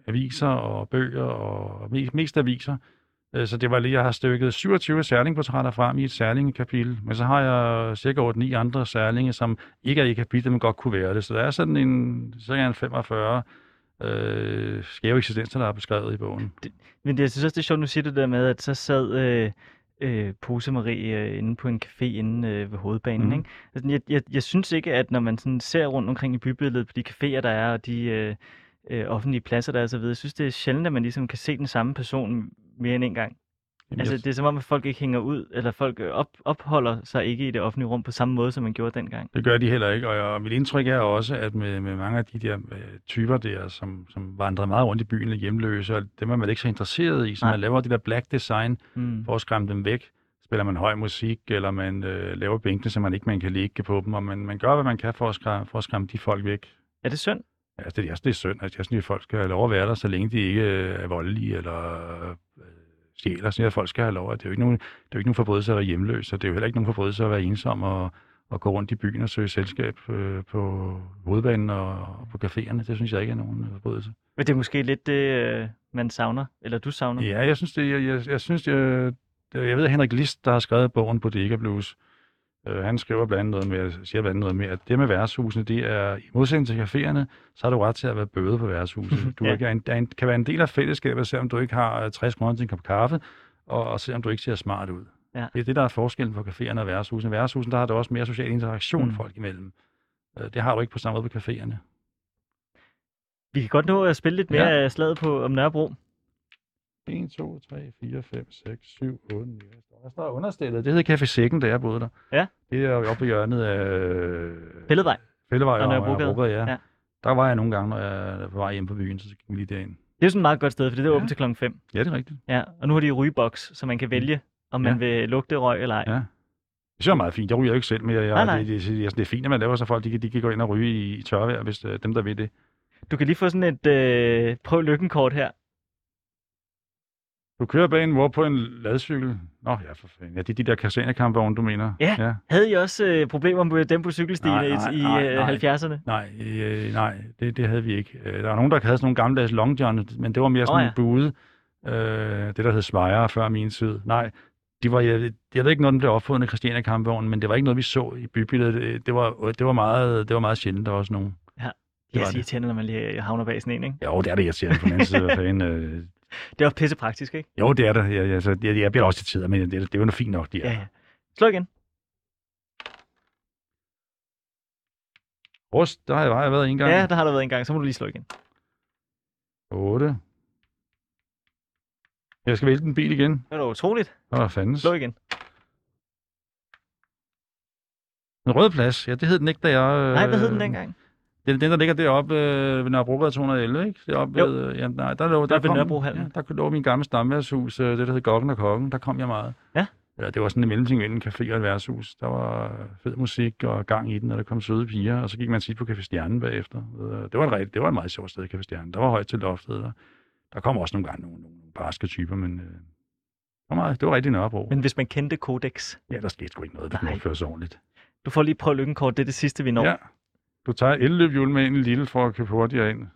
S2: aviser og bøger, og mest, mest aviser. Øh, så det var lige, jeg har stykket 27 særlingportrætter frem i et særlingekapitel, men så har jeg cirka 8-9 andre særlinge, som ikke er i kapitlet, men godt kunne være det. Så der er sådan en, cirka en 45 øh, skæve eksistenser, der er beskrevet i bogen.
S1: Det, men det, jeg synes også, det er sjovt, nu siger det der med, at så sad øh, øh, Pose Marie øh, inde på en café inde øh, ved hovedbanen. Mm. Ikke? Altså, jeg, jeg, jeg synes ikke, at når man sådan ser rundt omkring i bybilledet på de caféer, der er, og de øh, øh, offentlige pladser, der er så videre, jeg synes, det er sjældent, at man ligesom kan se den samme person mere end en gang. Jamen, altså, det er som om, at folk ikke hænger ud, eller folk øh, op, opholder sig ikke i det offentlige rum på samme måde, som man gjorde dengang.
S2: Det gør de heller ikke, og, og mit indtryk er også, at med, med mange af de der øh, typer der, som, som vandrer meget rundt i byen, hjemløse, og dem er man ikke så interesseret i, så Nej. man laver det der black design mm. for at skræmme dem væk. Spiller man høj musik, eller man øh, laver bænkene, så man ikke man kan ligge på dem, og man, man gør, hvad man kan for at, skræmme, for at skræmme de folk væk.
S1: Er det synd?
S2: Ja, det, er, det er synd. Altså, jeg synes, at folk skal have lov at være der, så længe de ikke øh, er voldelige, eller stjæler, så at folk skal have lov. Det er jo ikke nogen, det er jo ikke nogen forbrydelse at være hjemløs, og det er jo heller ikke nogen forbrydelse at være ensom og, og gå rundt i byen og søge selskab øh, på hovedbanen og, på caféerne. Det synes jeg ikke er nogen øh, forbrydelse.
S1: Men det er måske lidt det, øh, man savner, eller du savner?
S2: Ja, jeg synes, det, jeg, jeg, jeg synes, jeg, jeg ved, Henrik List, der har skrevet bogen på Dega Blues, Øh, han skriver blandt andet noget med, siger blandt andet noget med, at det med værtshusene, det er i modsætning til caféerne, så har du ret til at være bøde på værtshuset. Du
S1: Ja.
S2: er en, er en, kan være en del af fællesskabet, selvom du ikke har øh, 60 kroner til en kop kaffe, og, og selvom du ikke ser smart ud.
S1: Ja.
S2: Det er det, der er forskellen på caféerne og værtshusene. Værtshusene, der har du også mere social interaktion
S1: Mm.
S2: folk imellem. Øh, Det har du ikke på samme måde på caféerne.
S1: Vi kan godt nå at spille lidt mere
S2: Ja.
S1: slaget på om Nørrebro.
S2: 1, 2, 3, 4, 5, 6, 7, 8, 9. Der står understillet. Det hed Café Sækken, da jeg boede der.
S1: Ja.
S2: Det er jo oppe i hjørnet af...
S1: Fælledvej.
S2: Fællevej
S1: Og
S2: og
S1: Nørrebrogade.
S2: Ja.
S1: Ja.
S2: Der var jeg nogle gange, når jeg var på vej hjem på byen, så gik vi lige derind.
S1: Det er jo sådan et meget godt sted, for det er
S2: Ja.
S1: åbent til klokken 5.
S2: Ja, det er rigtigt.
S1: Ja, og nu har de rygeboks, så man kan vælge, om man
S2: Ja.
S1: vil lugte røg eller ej.
S2: Ja. Det synes jeg er meget fint. Jeg ryger jo ikke selv, men jeg,
S1: Nej, nej.
S2: Det, det, det, det, er fint, at man laver så folk, de, kan- de kan gå ind og ryge i, i tørvejr, hvis uh, dem, der vil det.
S1: Du kan lige få sådan et øh, prøv lykkenkort her.
S2: Du kører bag en hvor på en ladcykel. Nå, ja, for fanden. Ja, det er de der kastanjekampvogne, du mener.
S1: Ja.
S2: ja.
S1: Havde I også øh, problemer med dem på cykelstiene
S2: Nej, nej,
S1: i,
S2: nej,
S1: øh,
S2: nej.
S1: 70'erne?
S2: Nej, øh, nej det, det havde vi ikke. Øh, Der var nogen, der havde sådan nogle gammeldags long john, men det var mere sådan oh,
S1: ja.
S2: en bude. Øh, det, der hed Svejre før min tid. Nej, de var, jeg, jeg ved ikke, når den blev opfundet af Christiania kampvognen, men det var ikke noget, vi så i bybilledet. Det, det, var, det, var, meget, det var meget sjældent, der var også nogen.
S1: Det
S2: var
S1: er
S2: det.
S1: irriterende, når man lige havner bag sådan en, ikke?
S2: Jo, det er det, jeg siger på den anden side. Fanden, øh,
S1: Det er også pisse praktisk, ikke?
S2: jo, det er det. Jeg, jeg, jeg, jeg bliver også til tider, men det, det er jo noget fint nok, de er.
S1: Ja, ja. Slå igen.
S2: Rust, der har jeg, har jeg været en gang.
S1: Ja, der har der været en gang, så må du lige slå igen.
S2: 8. Jeg skal vælge den bil igen.
S1: Det er da utroligt.
S2: Der fandens?
S1: Slå igen.
S2: En rød plads, ja, det hed den ikke, da jeg...
S1: Nej, hvad hed
S2: øh,
S1: den dengang?
S2: Det er den, der ligger deroppe øh, ved Nørrebrogade 211, ikke? Deroppe
S1: Jo.
S2: ved, øh, ja, nej, der lå,
S1: Der
S2: der kom. Ja, der lå min gamle stamværtshus, øh, det der hed Gokken og Kokken, der kom jeg meget.
S1: Ja.
S2: ja det var sådan en mellemting mellem en café og et værtshus. Der var fed musik og gang i den, og der kom søde piger, og så gik man tit på Café Stjernen bagefter. Øh, Det var, et, rigtig- det var et meget sjovt sted, Café Stjernen. Der var højt til loftet, og der kom også nogle gange nogle, nogle barske typer, men øh, det, var meget, det var rigtig Nørrebro.
S1: Men hvis man kendte Codex.
S2: Ja, der skete sgu ikke noget, der kunne ordentligt.
S1: Du får lige prøv lykkenkort, det er det sidste, vi når.
S2: Ja. Du tager elløbhjul med en lille for at købe hurtigere ind.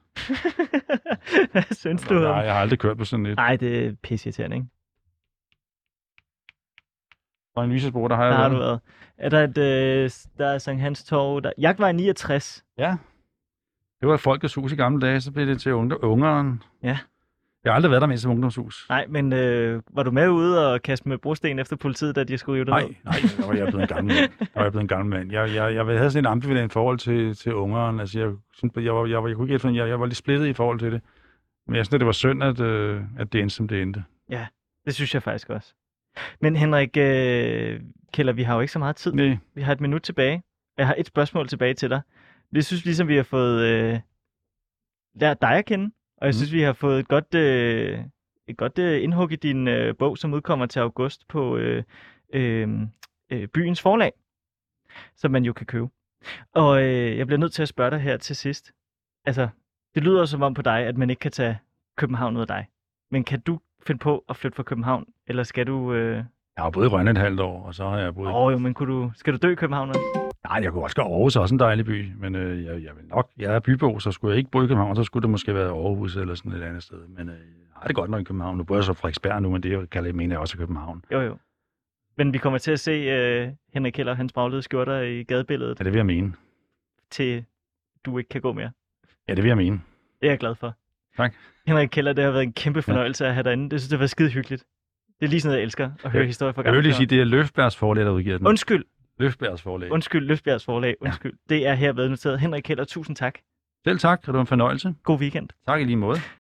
S1: Hvad synes du?
S2: Nej, jeg har aldrig kørt på sådan et.
S1: Nej, det er pisseirriterende, ikke?
S2: Og en lysesbro, der har
S1: Der
S2: jeg
S1: har du
S2: været.
S1: Er der et, øh, der er Sankt Hans Torv, der... Jagtvej 69.
S2: Ja. Det var et folkets hus i gamle dage, så blev det til unge, ungeren.
S1: Ja.
S2: Jeg har aldrig været der med som ungdomshus.
S1: Nej, men øh, var du med ude og kaste med brosten efter politiet, da de skulle rive det
S2: Nej,
S1: ned?
S2: nej, der var jeg blevet en gammel mand. Der var jeg blevet en gammel mand. Jeg, jeg, jeg havde sådan en ambivalent forhold til, til ungeren. Altså, jeg, jeg, var, jeg, var, jeg kunne ikke helt jeg, jeg var lidt splittet i forhold til det. Men jeg synes, det var synd, at, øh, at det endte, som det endte.
S1: Det synes jeg faktisk også. Men Henrik øh, Keller, vi har jo ikke så meget tid.
S2: Nej,
S1: Vi har et minut tilbage. Jeg har et spørgsmål tilbage til dig. Jeg synes ligesom, vi har fået øh, lært dig at kende, og jeg
S2: Mhm.
S1: synes, vi har fået et godt, øh, et godt øh, indhug i din øh, bog, som udkommer til august på øh, øh, øh, byens forlag, som man jo kan købe. Og øh, jeg bliver nødt til at spørge dig her til sidst. Altså, det lyder som om på dig, at man ikke kan tage København ud af dig. Men kan du finde på at flytte fra København, eller skal du... Øh...
S2: jeg har boet i Rønne et halvt år, og så har jeg boet...
S1: Åh oh, jo, men kunne du... skal du dø i København også?
S2: Nej, jeg kunne også gøre Aarhus er også en dejlig by, men øh, jeg, jeg vil nok, jeg er bybo, så skulle jeg ikke bo i København, så skulle det måske være Aarhus eller sådan et andet sted. Men øh, jeg har det godt nok i København. Nu bor jeg så Frederiksberg nu, men det kan jeg mene, jeg også er København.
S1: Jo, jo. Men vi kommer til at se øh, Henrik Keller og hans braglede skjorter i gadebilledet,
S2: Ja, det vil jeg mene.
S1: til du ikke kan gå mere.
S2: Ja, det vil jeg mene.
S1: Det er jeg glad for.
S2: Tak.
S1: Henrik Keller, det har været en kæmpe fornøjelse at have dig inde. Det synes jeg var skide hyggeligt. Det er lige sådan noget, jeg elsker at høre
S2: Ja.
S1: historier fra
S2: Jeg vil
S1: gamle
S2: lige sige, det er Løfbergs forlag, der udgiver den.
S1: Undskyld,
S2: Løfbergs forlag.
S1: undskyld, Løfbjergs forlag, undskyld. Det er herved noteret. Henrik Keller, tusind tak.
S2: Selv tak, og det var en fornøjelse.
S1: God weekend.
S2: Tak i lige måde.